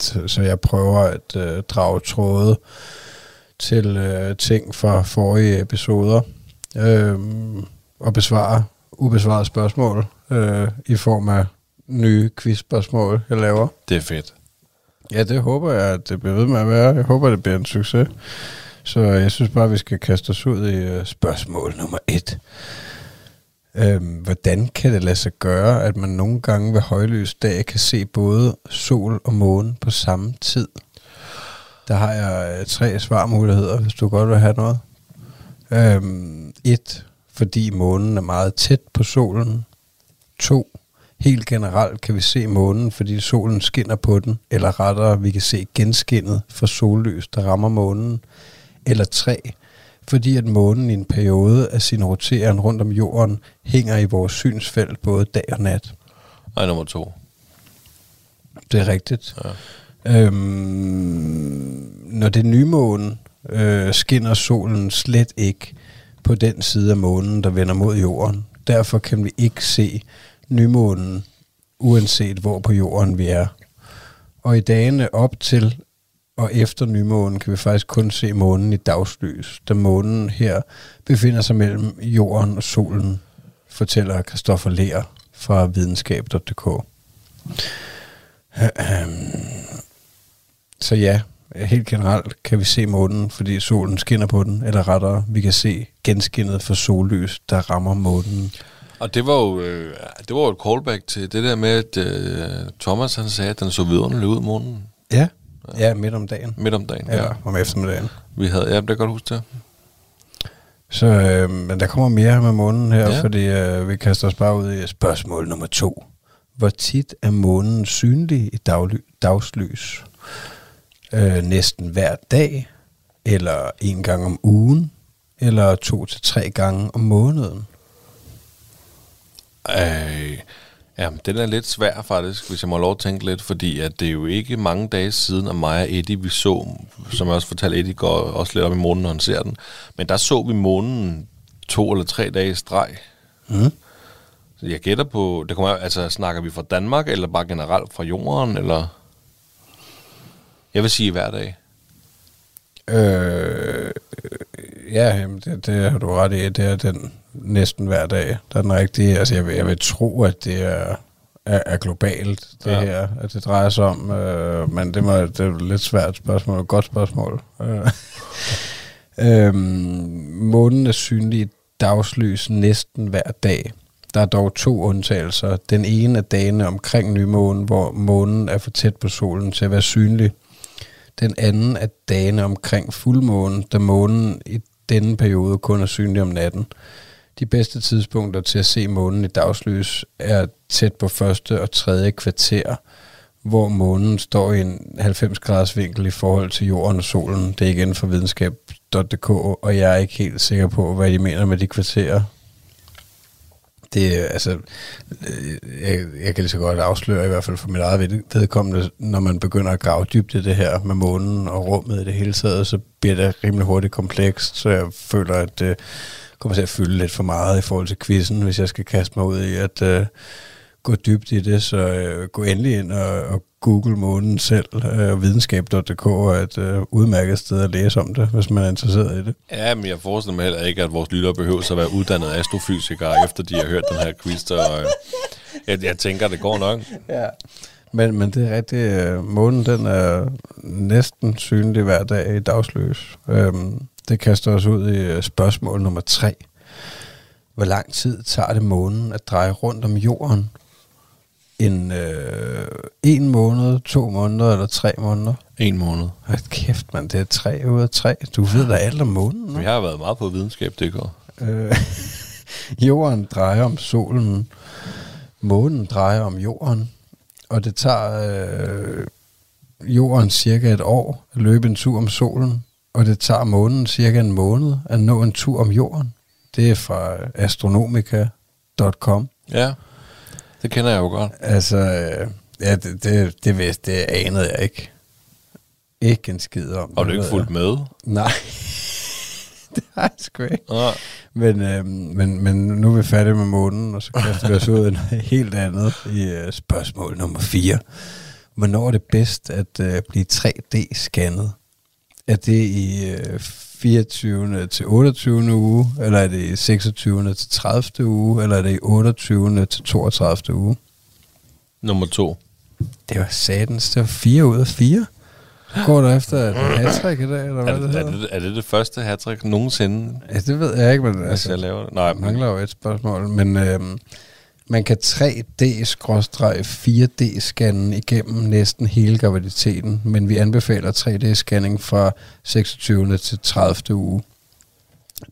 så, så jeg prøver at øh, drage tråde til øh, ting fra forrige episoder øh, og besvare ubesvarede spørgsmål øh, i form af nye quizspørgsmål, jeg laver. Det er fedt. Ja, det håber jeg, at det bliver ved med at være. Jeg håber, det bliver en succes. Så jeg synes bare, vi skal kaste os ud i uh, spørgsmål nummer et. Øhm, hvordan kan det lade sig gøre, at man nogle gange ved højløs dag kan se både sol og måne på samme tid? Der har jeg øh, tre svarmuligheder, hvis du godt vil have noget. Øhm, et, fordi månen er meget tæt på solen. To, helt generelt kan vi se månen, fordi solen skinner på den, eller rettere, vi kan se genskinnet fra sollys, der rammer månen. Eller tre, fordi at månen i en periode af sin roteren rundt om jorden hænger i vores synsfelt både dag og nat. Og nummer to. Det er rigtigt. Ja. Øhm, når det er nymånen, øh, skinner solen slet ikke på den side af månen, der vender mod jorden. Derfor kan vi ikke se nymånen, uanset hvor på jorden vi er. Og i dagene op til og efter nymånen kan vi faktisk kun se månen i dagslys, da månen her befinder sig mellem jorden og solen, fortæller Kristoffer Leer fra videnskab.dk. Så ja, helt generelt kan vi se månen, fordi solen skinner på den, eller rettere, vi kan se genskinnet for sollys, der rammer månen. Og det var jo øh, det var jo et callback til det der med, at øh, Thomas han sagde, at den så vidunderlig ud månen. Ja, ja, midt om dagen. Midt om dagen, ja. ja. om eftermiddagen. Vi havde, ja, det kan godt huske det. Så, øh, men der kommer mere med månen her, ja. fordi øh, vi kaster os bare ud i spørgsmål nummer to. Hvor tit er månen synlig i dagly- dagslys? Øh, næsten hver dag, eller en gang om ugen, eller to til tre gange om måneden? Øh, ja, den er lidt svær faktisk, hvis jeg må lov at tænke lidt, fordi at det er jo ikke mange dage siden, at mig og Eddie, vi så, som jeg også fortalte, Eddie går også lidt op i månen, når han ser den, men der så vi månen to eller tre dage i streg. Mm. Så jeg gætter på, det kommer, altså snakker vi fra Danmark, eller bare generelt fra jorden, eller? Jeg vil sige hver dag. Øh, ja, det, det har du ret i. Det er den næsten hver dag, der er den rigtige. Altså, jeg vil, jeg vil tro, at det er, er, er globalt, det ja. her, at det drejer sig om. Øh, men det, må, det er et lidt svært spørgsmål, et godt spørgsmål. Øh, øh, månen er synlig i dagslys næsten hver dag. Der er dog to undtagelser. Den ene er dagene omkring nymånen, hvor månen er for tæt på solen til at være synlig. Den anden er dagene omkring fuldmånen, da månen i denne periode kun er synlig om natten. De bedste tidspunkter til at se månen i dagslys er tæt på første og tredje kvarter, hvor månen står i en 90 graders vinkel i forhold til jorden og solen. Det er igen fra videnskab.dk, og jeg er ikke helt sikker på, hvad de mener med de kvarterer det altså, øh, jeg, jeg kan lige så godt afsløre, i hvert fald for mit eget vedkommende, når man begynder at grave dybt i det her med månen og rummet i det hele taget, så bliver det rimelig hurtigt komplekst, så jeg føler, at det kommer til at fylde lidt for meget i forhold til quizzen, hvis jeg skal kaste mig ud i at øh, gå dybt i det, så uh, gå endelig ind og, og Google månen selv, uh, videnskab.dk er et uh, udmærket sted at læse om det, hvis man er interesseret i det. Ja, men jeg forestiller mig heller ikke, at vores lyttere behøver at være uddannede astrofysikere, efter de har hørt den her quiz, og uh, jeg, jeg tænker, det går nok. Ja. Men, men det er rigtigt, uh, månen den er næsten synlig hver dag i dagsløs. Um, det kaster os ud i spørgsmål nummer tre. Hvor lang tid tager det månen at dreje rundt om jorden? En, øh, en måned, to måneder eller tre måneder? En måned. Hold kæft, man, det er tre ud af tre. Du ved da alt om månen. Vi har været meget på videnskab, det går. Øh, jorden drejer om solen. Månen drejer om jorden. Og det tager øh, jorden cirka et år at løbe en tur om solen. Og det tager månen cirka en måned at nå en tur om jorden. Det er fra astronomica.com. Ja. Det kender jeg jo godt. Altså, øh, ja, det, det, det, vidste, det anede jeg ikke. Ikke en skid om. Har du ikke fulgt med? Nej, det har jeg sgu ikke. Ja. Men, øh, men, men nu er vi færdige med månen, og så kaster vi os ud i noget helt andet i uh, spørgsmål nummer 4. Hvornår er det bedst at uh, blive 3D-scannet? Er det i uh, 24. til 28. uge, eller er det i 26. til 30. uge, eller er det i 28. til 32. uge? Nummer to. Det var satans, det var 4 ud af 4. Går der efter et hat i dag, eller hvad er det, det, er det, er det det første hat nogensinde? Ja, det ved jeg ikke, men altså, jeg laver det. Nej, mangler jo et spørgsmål, men øhm, man kan 3D-4D-scanne igennem næsten hele graviditeten, men vi anbefaler 3D-scanning fra 26. til 30. uge.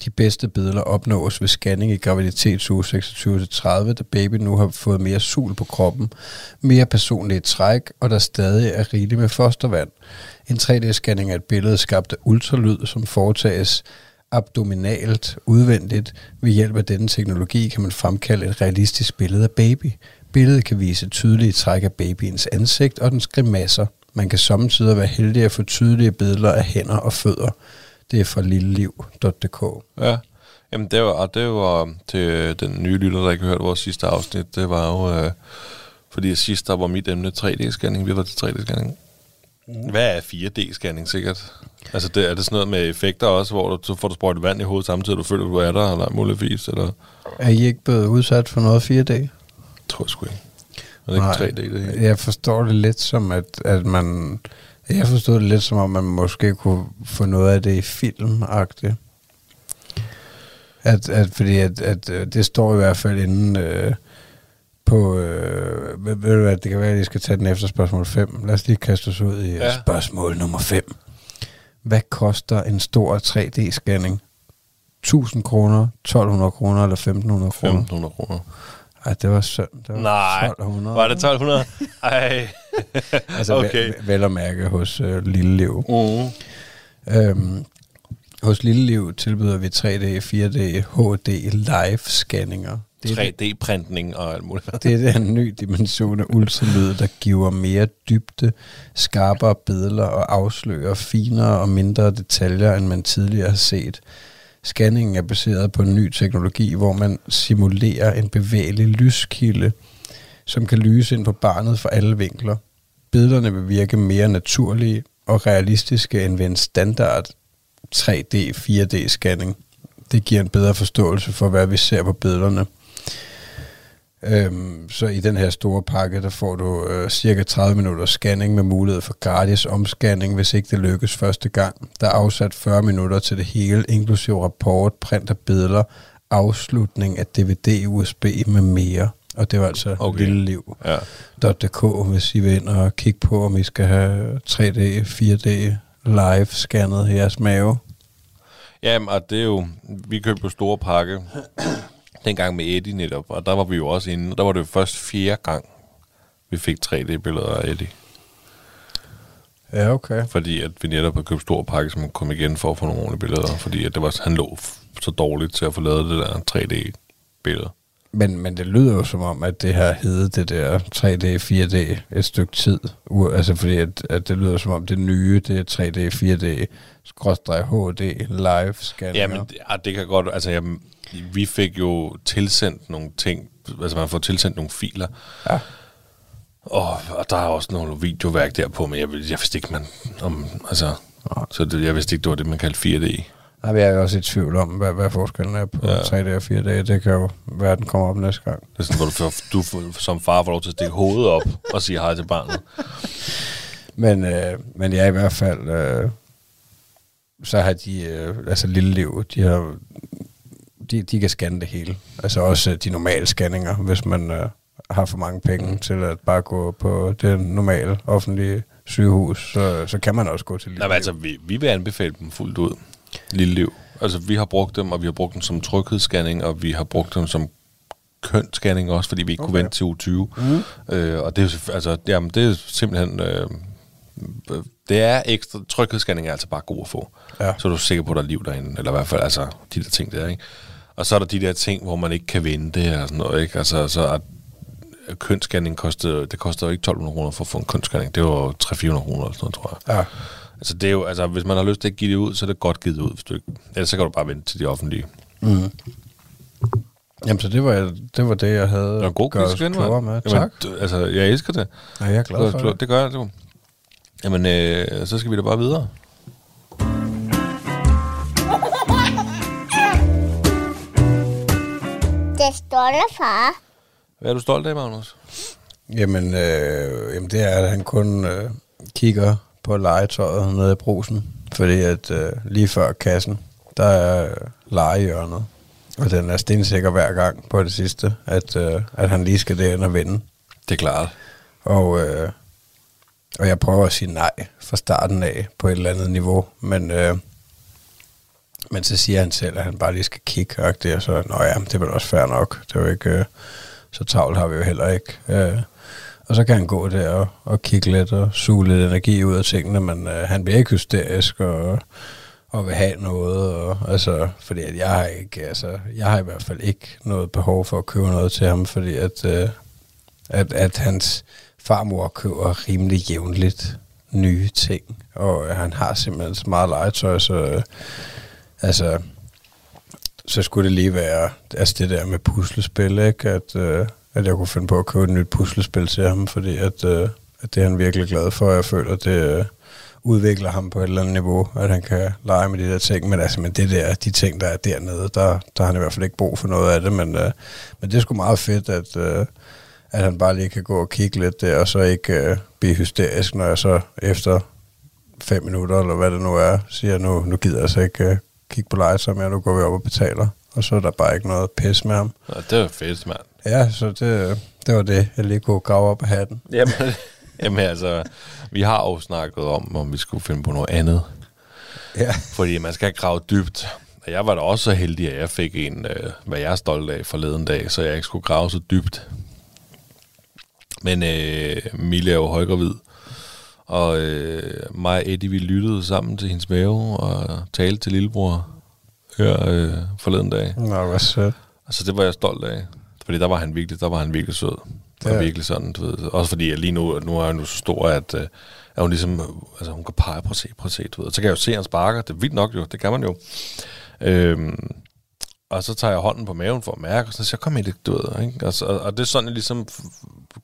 De bedste billeder opnås ved scanning i graviditetsuge 26-30, da baby nu har fået mere sul på kroppen, mere personlige træk, og der stadig er rigeligt med fostervand. En 3D-scanning er et billede skabt af ultralyd, som foretages abdominalt udvendigt. Ved hjælp af denne teknologi kan man fremkalde et realistisk billede af baby. Billedet kan vise tydelige træk af babyens ansigt og dens grimasser. Man kan samtidig være heldig at få tydelige billeder af hænder og fødder. Det er fra lilleliv.dk. Ja, Jamen det var, det var til den nye lytter, der ikke hørte vores sidste afsnit. Det var jo, øh, fordi sidst der var mit emne 3D-scanning. Vi var til 3D-scanning. Mm. Hvad er 4D-scanning sikkert? Altså, det, er det sådan noget med effekter også, hvor du, så får du sprøjtet vand i hovedet samtidig, du føler, du er der, eller muligvis, eller? Er I ikke blevet udsat for noget 4D? Tror jeg sgu ikke. Er det ikke 3D, det hele? Jeg forstår det lidt som, at, at man... Jeg forstod det lidt som om, man måske kunne få noget af det i film -agtigt. At, at, fordi at, at, øh, det står i hvert fald inden øh, på... Øh, ved, ved du hvad, det kan være, at I skal tage den efter spørgsmål 5. Lad os lige kaste os ud i ja. spørgsmål nummer 5. Hvad koster en stor 3D-scanning? 1000 kroner, 1200 kroner eller 1500 kroner? 1500 kroner. Ej, det var synd. Det var Nej, 1200. var det 1200? Ej. altså okay. vel, vel at mærke hos øh, Lille Liv. Uh. Øhm, hos Lille Liv tilbyder vi 3D, 4D, HD live-scanninger. 3D-printning og alt muligt. Det er en ny dimension af ultralyd, der giver mere dybde, skarpere billeder og afslører finere og mindre detaljer, end man tidligere har set. Scanningen er baseret på en ny teknologi, hvor man simulerer en bevægelig lyskilde, som kan lyse ind på barnet fra alle vinkler. Billederne vil virke mere naturlige og realistiske end ved en standard 3D, 4D-scanning. Det giver en bedre forståelse for, hvad vi ser på billederne. Øhm, så i den her store pakke, der får du øh, cirka 30 minutter scanning med mulighed for gratis omscanning, hvis ikke det lykkes første gang. Der er afsat 40 minutter til det hele, inklusive rapport, print af billeder, afslutning af DVD, USB med mere. Og det var altså okay. lilleliv.dk, ja. hvis I vil ind og kigge på, om I skal have 3D, 4D live scannet i jeres mave. Jamen, og det er jo, vi købte jo store pakke dengang med Eddie netop, og der var vi jo også inde, der var det jo først fjerde gang, vi fik 3D-billeder af Eddie. Ja, okay. Fordi at vi netop havde købt stor pakke, som kom igen for at få nogle ordentlige billeder, fordi at det var, han lå så dårligt til at få lavet det der 3D-billede. Men, men det lyder jo som om, at det har heddet det der 3D, 4D et stykke tid. U- altså fordi, at, at det lyder som om det nye, det er 3D, 4D, skråstrej HD, live scanner. Ja, men det, ja, det kan godt... Altså, jamen, vi fik jo tilsendt nogle ting. Altså, man får tilsendt nogle filer. Ja. Og, og der er også nogle videoværk derpå, men jeg, jeg vidste ikke, man... Om, altså, så det, jeg vidste ikke, det var det, man kaldte 4D. Nej, vi er jo også i tvivl om, hvad, hvad forskellen er på Ja. ja. 3D og 4D. Det kan jo være, den kommer op næste gang. Det er sådan, hvor du, får- du får- som far får lov til at stikke hovedet op og sige hej til barnet. Men, øh, men ja, i hvert fald, øh, så har de, øh, altså Lille Liv, de har, de, de kan scanne det hele. Altså også øh, de normale scanninger, hvis man øh, har for mange penge mm. til at bare gå på det normale offentlige sygehus, så, så kan man også gå til Lille Nej, altså, vi, vi vil anbefale dem fuldt ud. Lille liv. Altså, vi har brugt dem, og vi har brugt dem som tryghedsscanning, og vi har brugt dem som kønsscanning også, fordi vi ikke okay. kunne vente til uge 20. Mm. Øh, og det er, altså, jamen, det er simpelthen... Øh, det er ekstra... Tryghedsscanning er altså bare god at få. Ja. Så er du sikker på, at der er liv derinde. Eller i hvert fald, altså, de der ting der, ikke? Og så er der de der ting, hvor man ikke kan vente, og sådan noget, ikke? Altså, så at kønsscanning kostede, det koster jo ikke 1200 kroner for at få en kønsscanning. Det var 300-400 kroner eller sådan noget, tror jeg. Ja. Altså, det er jo, altså, hvis man har lyst til at give det ud, så er det godt givet ud. Hvis du ikke, ellers så kan du bare vente til de offentlige. Mm. Jamen, så det var, det var det, jeg havde Det er en god gøre os klogere med. Jamen, Tak. d- altså, jeg elsker det. Ja, jeg er glad for det. det. Det gør jeg, du. Jamen, øh, så skal vi da bare videre. Det stolte far. Hvad er du stolt af, Magnus? Jamen, øh, jamen det er, at han kun øh, kigger på legetøjet nede i brusen. Fordi at øh, lige før kassen, der er øh, legehjørnet. Og den er stensikker hver gang på det sidste, at, øh, at han lige skal derind og vinde. Det er klart. Og, øh, og jeg prøver at sige nej fra starten af på et eller andet niveau. Men, øh, men så siger han selv, at han bare lige skal kigge. Og det er så, nå ja, det er vel også fair nok. Det er jo ikke, øh, så travlt har vi jo heller ikke. Øh, og så kan han gå der og, og kigge lidt og suge lidt energi ud af tingene, men øh, han bliver ikke hysterisk og, og vil have noget. Og, altså, fordi at jeg har ikke, altså, jeg har i hvert fald ikke noget behov for at købe noget til ham, fordi at, øh, at, at hans farmor køber rimelig jævnligt nye ting, og øh, han har simpelthen så meget legetøj, så øh, altså, så skulle det lige være, altså det der med puslespil, ikke? At, øh, at jeg kunne finde på at købe et nyt puslespil til ham, fordi at, øh, at det er han virkelig glad for, og jeg føler, at det øh, udvikler ham på et eller andet niveau, at han kan lege med de der ting, men altså, men det der, de ting, der er dernede, der, der har han i hvert fald ikke brug for noget af det, men, øh, men det er sgu meget fedt, at, øh, at han bare lige kan gå og kigge lidt der, og så ikke øh, blive hysterisk, når jeg så efter fem minutter, eller hvad det nu er, siger, nu, nu gider jeg så ikke øh, kigge på mere, nu går vi op og betaler. Og så er der bare ikke noget pis med ham. Ja, det var fedt, mand. Ja, så det, det var det, jeg lige kunne grave op af hatten. Jamen, jamen altså, vi har jo snakket om, om vi skulle finde på noget andet. Ja. Fordi man skal grave dybt. Og jeg var da også så heldig, at jeg fik en, øh, hvad jeg er stolt af forleden dag, så jeg ikke skulle grave så dybt. Men øh, Mille er jo højgravid, og øh, mig og Eddie, vi lyttede sammen til hendes mave og talte til lillebror her øh, forleden dag. Nå, hvad sødt. Altså, det var jeg stolt af. Fordi der var han virkelig, der var han virkelig sød. Ja. ja. virkelig sådan, du ved. Også fordi jeg lige nu, nu er jeg nu så stor, at, øh, at hun ligesom, altså hun kan pege, prøv at se, prøv at se, du ved. Så kan jeg jo se, at han sparker. Det er vildt nok jo, det kan man jo. Øhm, og så tager jeg hånden på maven for at mærke, og så siger jeg, kom ind, du ved. Ikke? Og, så, og det er sådan, jeg ligesom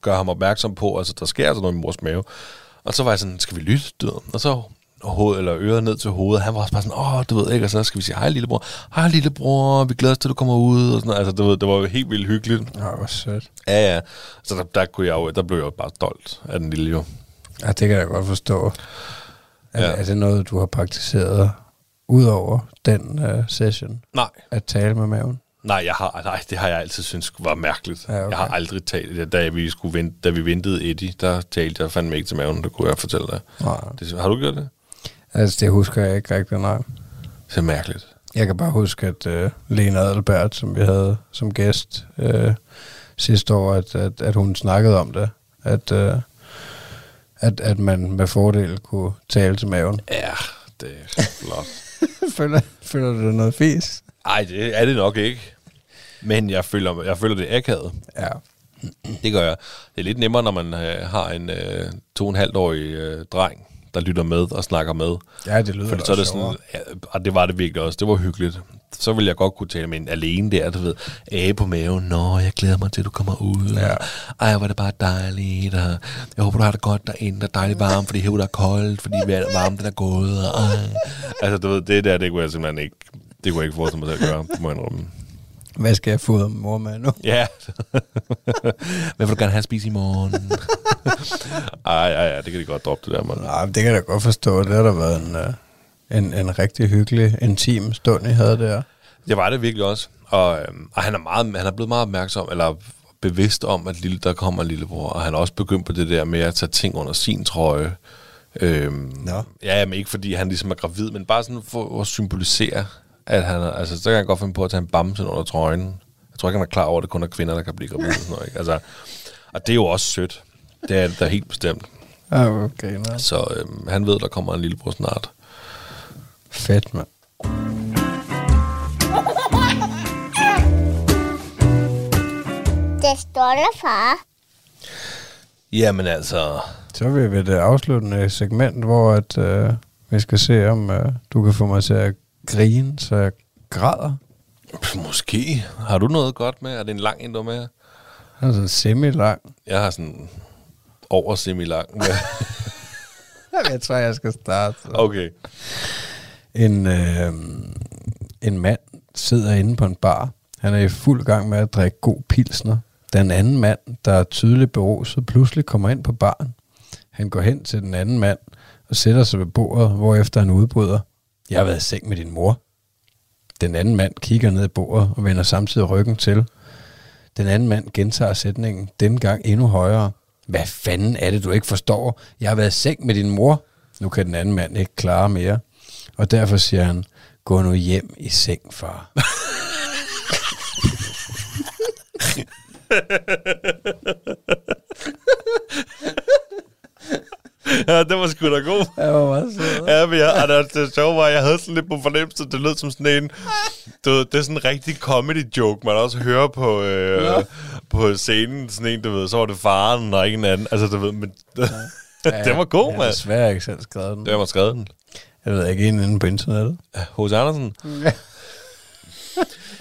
gør ham opmærksom på, altså der sker altså noget i mors mave. Og så var jeg sådan, skal vi lytte, du ved. Og så hoved, eller øret ned til hovedet. Han var også bare sådan, åh, du ved ikke, og så skal vi sige, hej lillebror, hej lillebror, vi glæder os til, du kommer ud, og sådan noget. Altså, du ved, det var jo helt vildt hyggeligt. Nå, hvor sødt. Ja, ja. Så der, der, kunne jeg jo, der blev jeg jo bare stolt af den lille jo. Ja, det kan jeg godt forstå. Er, Ja. ja. er det noget, du har praktiseret ud over den uh, session? Nej. At tale med maven? Nej, jeg har, nej, det har jeg altid syntes var mærkeligt. Ja, okay. Jeg har aldrig talt, da vi, skulle vente, da vi ventede Eddie, der talte jeg fandme ikke til maven, det kunne jeg fortælle dig. Nej. Det, har du gjort det? Altså, det husker jeg ikke rigtig, nej. Det er mærkeligt. Jeg kan bare huske, at uh, Lena Adelbert, som vi havde som gæst uh, sidste år, at, at, at hun snakkede om det. At, uh, at, at man med fordel kunne tale til maven. Ja, det er flot. føler, føler du det noget fis? Nej, det er det nok ikke. Men jeg føler, jeg føler det akavet. Ja. Det gør jeg. Det er lidt nemmere, når man øh, har en øh, to og en halvt årig øh, dreng, der lytter med og snakker med. Ja, det lyder Fordi så er det sådan, ja, og det var det virkelig også. Det var hyggeligt. Så ville jeg godt kunne tale med en alene der, du ved, age på maven. Nå, jeg glæder mig til, at du kommer ud. Ja. Ej, hvor er det bare dejligt. Og jeg håber, du har det godt derinde. Der er dejligt varmt, fordi herude er koldt, fordi varmen den er gået. Og, ej. Altså, du ved, det der, det kunne jeg simpelthen ikke, det kunne jeg ikke forestille mig til at gøre, det må jeg indrømme. Hvad skal jeg fodre min mor med nu? Ja. Hvad vil du gerne have at spise i morgen? ej, ej, ej, det kan de godt droppe, det der, mand. Nej, det kan jeg da godt forstå. Det har da været en, øh, en, en rigtig hyggelig, intim stund, I havde der. Det var det virkelig også. Og, øhm, og han, er meget, han er blevet meget opmærksom, eller bevidst om, at lille, der kommer en lillebror. Og han er også begyndt på det der med at tage ting under sin trøje. Øhm, Nå. Ja, men ikke fordi han ligesom er gravid, men bare sådan for at symbolisere, at han er, altså, så kan han godt finde på at tage en bamse under trøjen. Jeg tror ikke, han er klar over, at det kun er kvinder, der kan blive gravide. Sådan noget, ikke? Altså, og det er jo også sødt. Det er det da helt bestemt. Ja, okay. Nå. Så øhm, han ved, der kommer en lillebror snart. Fedt, mand. Det stolte far. Jamen altså, Så er vi ved det afsluttende segment, hvor at, øh, vi skal se, om øh, du kan få mig til at grine, så jeg græder. måske. Har du noget godt med? Er det en lang en, du med? Den er sådan semi-lang. Jeg har sådan over semi-lang. med. Jeg tror, jeg skal starte. okay. En, øh, en mand sidder inde på en bar. Han er i fuld gang med at drikke god pilsner. Den anden mand, der er tydeligt beruset, pludselig kommer ind på baren. Han går hen til den anden mand og sætter sig ved bordet, hvorefter han udbryder. Jeg har været i seng med din mor. Den anden mand kigger ned i bordet og vender samtidig ryggen til. Den anden mand gentager sætningen, denne gang endnu højere. Hvad fanden er det, du ikke forstår? Jeg har været i seng med din mor. Nu kan den anden mand ikke klare mere. Og derfor siger han, gå nu hjem i seng, far. Ja, det var sgu da god. Jeg var meget sød. Ja, men jeg, altså, det sjove var, at jeg havde sådan lidt på fornemmelse, det lød som sådan en, du ved, det er sådan en rigtig comedy joke, man også hører på, øh, på scenen, sådan en, du ved, så var det faren og ikke en anden, altså du ved, men det var god, Jeg har mand. desværre ikke selv skrevet den. Det var skrevet den. Jeg ved ikke, en inde på internettet. Hos Andersen.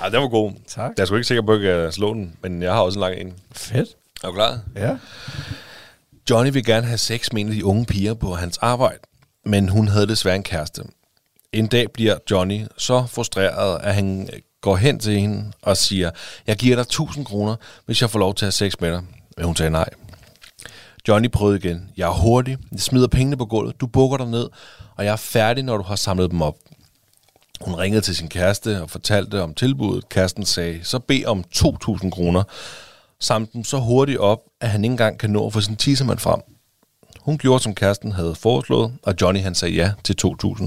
Ja, den var god. Tak. Jeg er sgu ikke sikker på, at jeg kan slå den, men jeg har også en lang en. Fedt. Er du klar? Ja. Johnny vil gerne have sex med en af de unge piger på hans arbejde, men hun havde desværre en kæreste. En dag bliver Johnny så frustreret, at han går hen til hende og siger, jeg giver dig 1000 kroner, hvis jeg får lov til at have sex med dig. Men hun sagde nej. Johnny prøvede igen. Jeg er hurtig. Jeg smider pengene på gulvet. Du bukker dig ned, og jeg er færdig, når du har samlet dem op. Hun ringede til sin kæreste og fortalte om tilbuddet. Kæresten sagde, så bed om 2.000 kroner. Samte dem så hurtigt op, at han ikke engang kan nå at få sin tissemand frem. Hun gjorde, som kæresten havde foreslået, og Johnny han sagde ja til 2.000.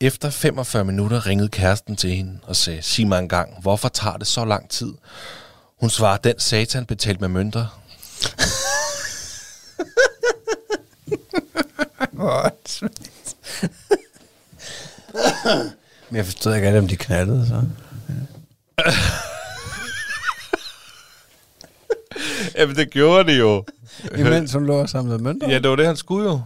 Efter 45 minutter ringede kæresten til hende og sagde, sig mig engang, hvorfor tager det så lang tid? Hun svarede, den satan betalt med mønter. Men jeg forstod ikke, om de knaldede så. Jamen, det gjorde det jo. Imens hun lå og samlede mønter? Ja, det var det, han skulle jo.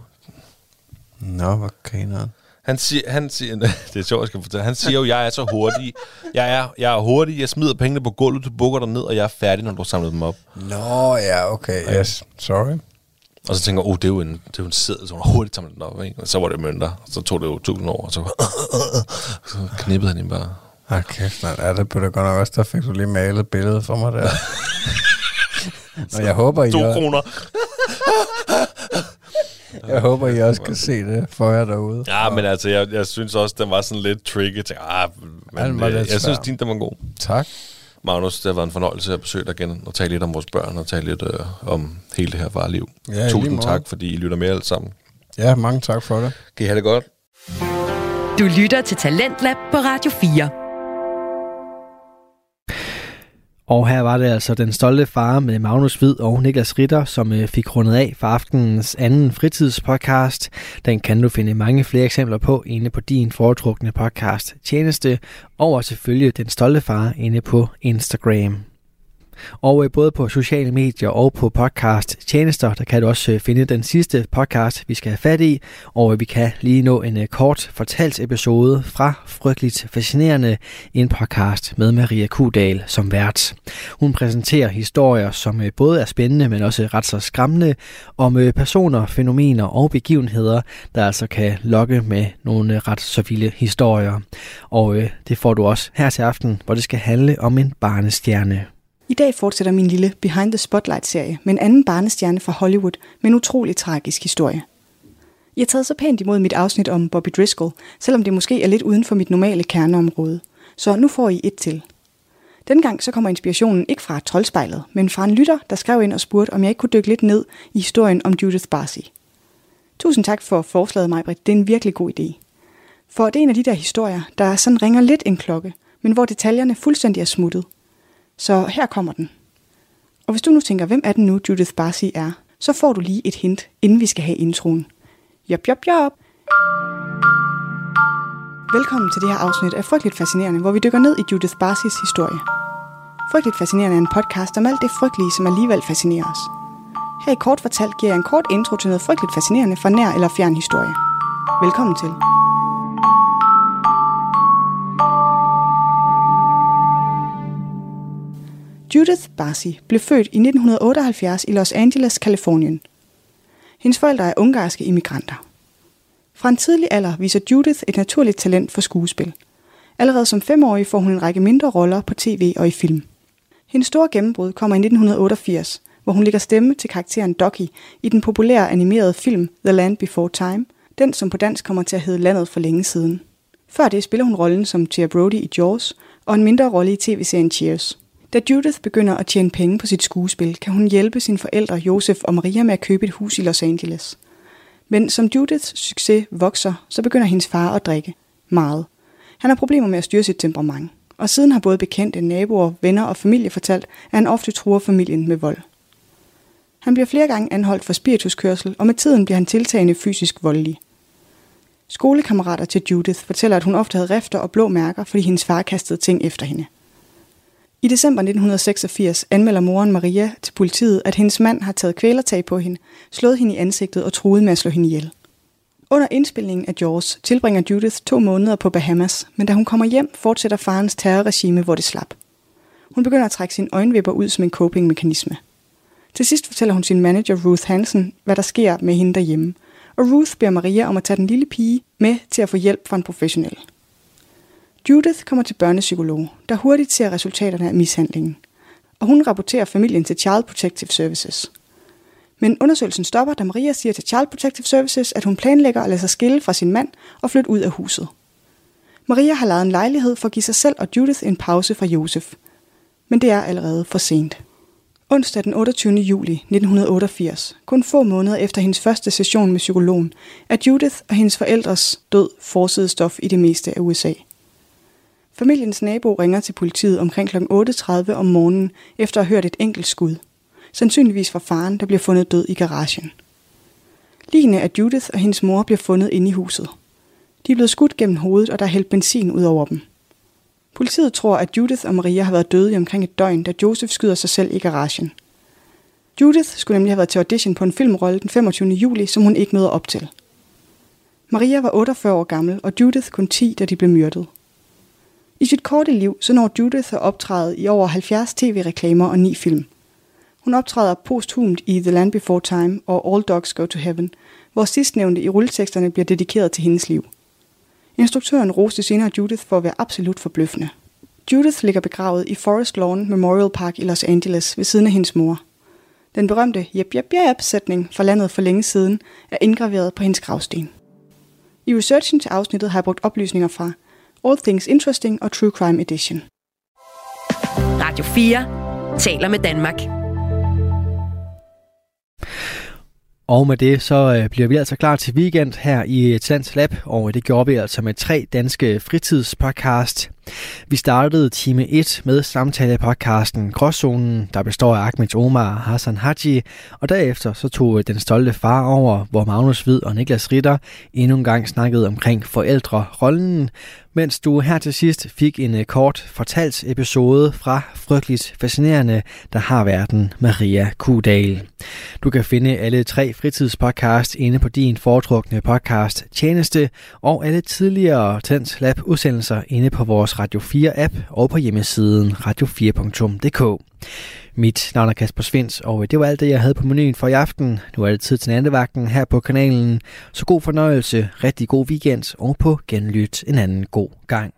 Nå, hvor griner Han siger, han siger, det er sjovt, jeg skal fortælle. Han siger jo, jeg er så hurtig. Jeg er, jeg er hurtig, jeg smider pengene på gulvet, du bukker dig ned, og jeg er færdig, når du har samlet dem op. Nå, ja, okay. Yes, sorry. Og så tænker jeg, oh, det er jo en, det er jo en seddel, så hun hurtigt samlet den op. Ikke? Og så var det mønter, og så tog det jo tusind år, og så, så knippede han hende bare. Hold kæft, man. Ja, det blev da godt nok også, der fik du lige malet et billede for mig der. Og jeg håber, I, To også, kroner. jeg håber, I også kan se det for jer derude. Ja, men altså, jeg, jeg synes også, den var sådan lidt tricky. Jeg, tænkte, ah, men, var øh, jeg synes, din den var god. Tak. Magnus, det har været en fornøjelse at besøge dig igen, og tale lidt om vores børn, og tale lidt øh, om hele det her farliv. Ja, Tusind tak, fordi I lytter med alle sammen. Ja, mange tak for det. Kan I have det godt? Du lytter til Talentlab på Radio 4. Og her var det altså den stolte far med Magnus Hvid og Niklas Ritter, som øh, fik rundet af for aftenens anden fritidspodcast. Den kan du finde mange flere eksempler på inde på din foretrukne podcast tjeneste, og selvfølgelig den stolte far inde på Instagram. Og øh, både på sociale medier og på podcast tjenester, der kan du også øh, finde den sidste podcast, vi skal have fat i. Og øh, vi kan lige nå en kort fortalt episode fra Frygteligt Fascinerende, en podcast med Maria Kudal som vært. Hun præsenterer historier, som både er spændende, men også ret så skræmmende, om personer, fænomener og begivenheder, der altså kan lokke med nogle ret så vilde historier. Og det får du også her til aften, hvor det skal handle om en barnestjerne. I dag fortsætter min lille Behind the Spotlight-serie med en anden barnestjerne fra Hollywood med en utrolig tragisk historie. Jeg har taget så pænt imod mit afsnit om Bobby Driscoll, selvom det måske er lidt uden for mit normale kerneområde. Så nu får I et til. Dengang så kommer inspirationen ikke fra troldspejlet, men fra en lytter, der skrev ind og spurgte, om jeg ikke kunne dykke lidt ned i historien om Judith Barsi. Tusind tak for forslaget, Majbrit. Det er en virkelig god idé. For det er en af de der historier, der sådan ringer lidt en klokke, men hvor detaljerne fuldstændig er smuttet – så her kommer den. Og hvis du nu tænker, hvem er den nu, Judith Barsi er, så får du lige et hint, inden vi skal have introen. Jop, jop, jop! Velkommen til det her afsnit af Frygteligt Fascinerende, hvor vi dykker ned i Judith Barsis historie. Frygteligt Fascinerende er en podcast om alt det frygtelige, som alligevel fascinerer os. Her i kort fortalt giver jeg en kort intro til noget frygteligt fascinerende fra nær eller fjern historie. Velkommen til. Judith Barsi blev født i 1978 i Los Angeles, Kalifornien. Hendes forældre er ungarske immigranter. Fra en tidlig alder viser Judith et naturligt talent for skuespil. Allerede som femårig får hun en række mindre roller på tv og i film. Hendes store gennembrud kommer i 1988, hvor hun lægger stemme til karakteren Ducky i den populære animerede film The Land Before Time, den som på dansk kommer til at hedde Landet for længe siden. Før det spiller hun rollen som Tia Brody i Jaws og en mindre rolle i tv-serien Cheers. Da Judith begynder at tjene penge på sit skuespil, kan hun hjælpe sine forældre Josef og Maria med at købe et hus i Los Angeles. Men som Judiths succes vokser, så begynder hendes far at drikke. Meget. Han har problemer med at styre sit temperament. Og siden har både bekendte, naboer, venner og familie fortalt, at han ofte truer familien med vold. Han bliver flere gange anholdt for spirituskørsel, og med tiden bliver han tiltagende fysisk voldelig. Skolekammerater til Judith fortæller, at hun ofte havde rifter og blå mærker, fordi hendes far kastede ting efter hende. I december 1986 anmelder moren Maria til politiet, at hendes mand har taget kvælertag på hende, slået hende i ansigtet og truet med at slå hende ihjel. Under indspillingen af Jaws tilbringer Judith to måneder på Bahamas, men da hun kommer hjem, fortsætter farens terrorregime, hvor det slap. Hun begynder at trække sine øjenvipper ud som en coping-mekanisme. Til sidst fortæller hun sin manager Ruth Hansen, hvad der sker med hende derhjemme, og Ruth beder Maria om at tage den lille pige med til at få hjælp fra en professionel. Judith kommer til børnepsykolog, der hurtigt ser resultaterne af mishandlingen, og hun rapporterer familien til Child Protective Services. Men undersøgelsen stopper, da Maria siger til Child Protective Services, at hun planlægger at lade sig skille fra sin mand og flytte ud af huset. Maria har lavet en lejlighed for at give sig selv og Judith en pause fra Josef. Men det er allerede for sent. Onsdag den 28. juli 1988, kun få måneder efter hendes første session med psykologen, er Judith og hendes forældres død forside stof i det meste af USA. Familiens nabo ringer til politiet omkring kl. 8.30 om morgenen efter at have hørt et enkelt skud. Sandsynligvis fra faren, der bliver fundet død i garagen. Ligene af Judith og hendes mor bliver fundet inde i huset. De er blevet skudt gennem hovedet, og der er hældt benzin ud over dem. Politiet tror, at Judith og Maria har været døde i omkring et døgn, da Joseph skyder sig selv i garagen. Judith skulle nemlig have været til audition på en filmrolle den 25. juli, som hun ikke møder op til. Maria var 48 år gammel, og Judith kun 10, da de blev myrdet. I sit korte liv så når Judith at optræde i over 70 tv-reklamer og ni film. Hun optræder posthumt i The Land Before Time og All Dogs Go to Heaven, hvor sidstnævnte i rulleteksterne bliver dedikeret til hendes liv. Instruktøren roste senere Judith for at være absolut forbløffende. Judith ligger begravet i Forest Lawn Memorial Park i Los Angeles ved siden af hendes mor. Den berømte jep jep jep sætning fra landet for længe siden er indgraveret på hendes gravsten. I researchen til afsnittet har jeg brugt oplysninger fra All Things Interesting og True Crime Edition. Radio 4 taler med Danmark. Og med det, så øh, bliver vi altså klar til weekend her i Tlands Lab, og det gjorde vi altså med tre danske fritidspodcast. Vi startede time 1 med samtale-podcasten Gråzonen, der består af Ahmed Omar og Hassan Haji, og derefter så tog den stolte far over, hvor Magnus Hvid og Niklas Ritter endnu en gang snakkede omkring forældrerollen, mens du her til sidst fik en øh, kort fortalt episode fra Frygteligt Fascinerende, der har verden Maria Kudal. Du kan finde alle tre fritidspodcast inde på din foretrukne podcast tjeneste, og alle tidligere Tens Lab udsendelser inde på vores Radio 4 app og på hjemmesiden radio4.dk. Mit navn er Kasper Svens, og øh, det var alt det, jeg havde på menuen for i aften. Nu er det tid til nattevagten her på kanalen. Så god fornøjelse, rigtig god weekend og på genlyt en anden god gang.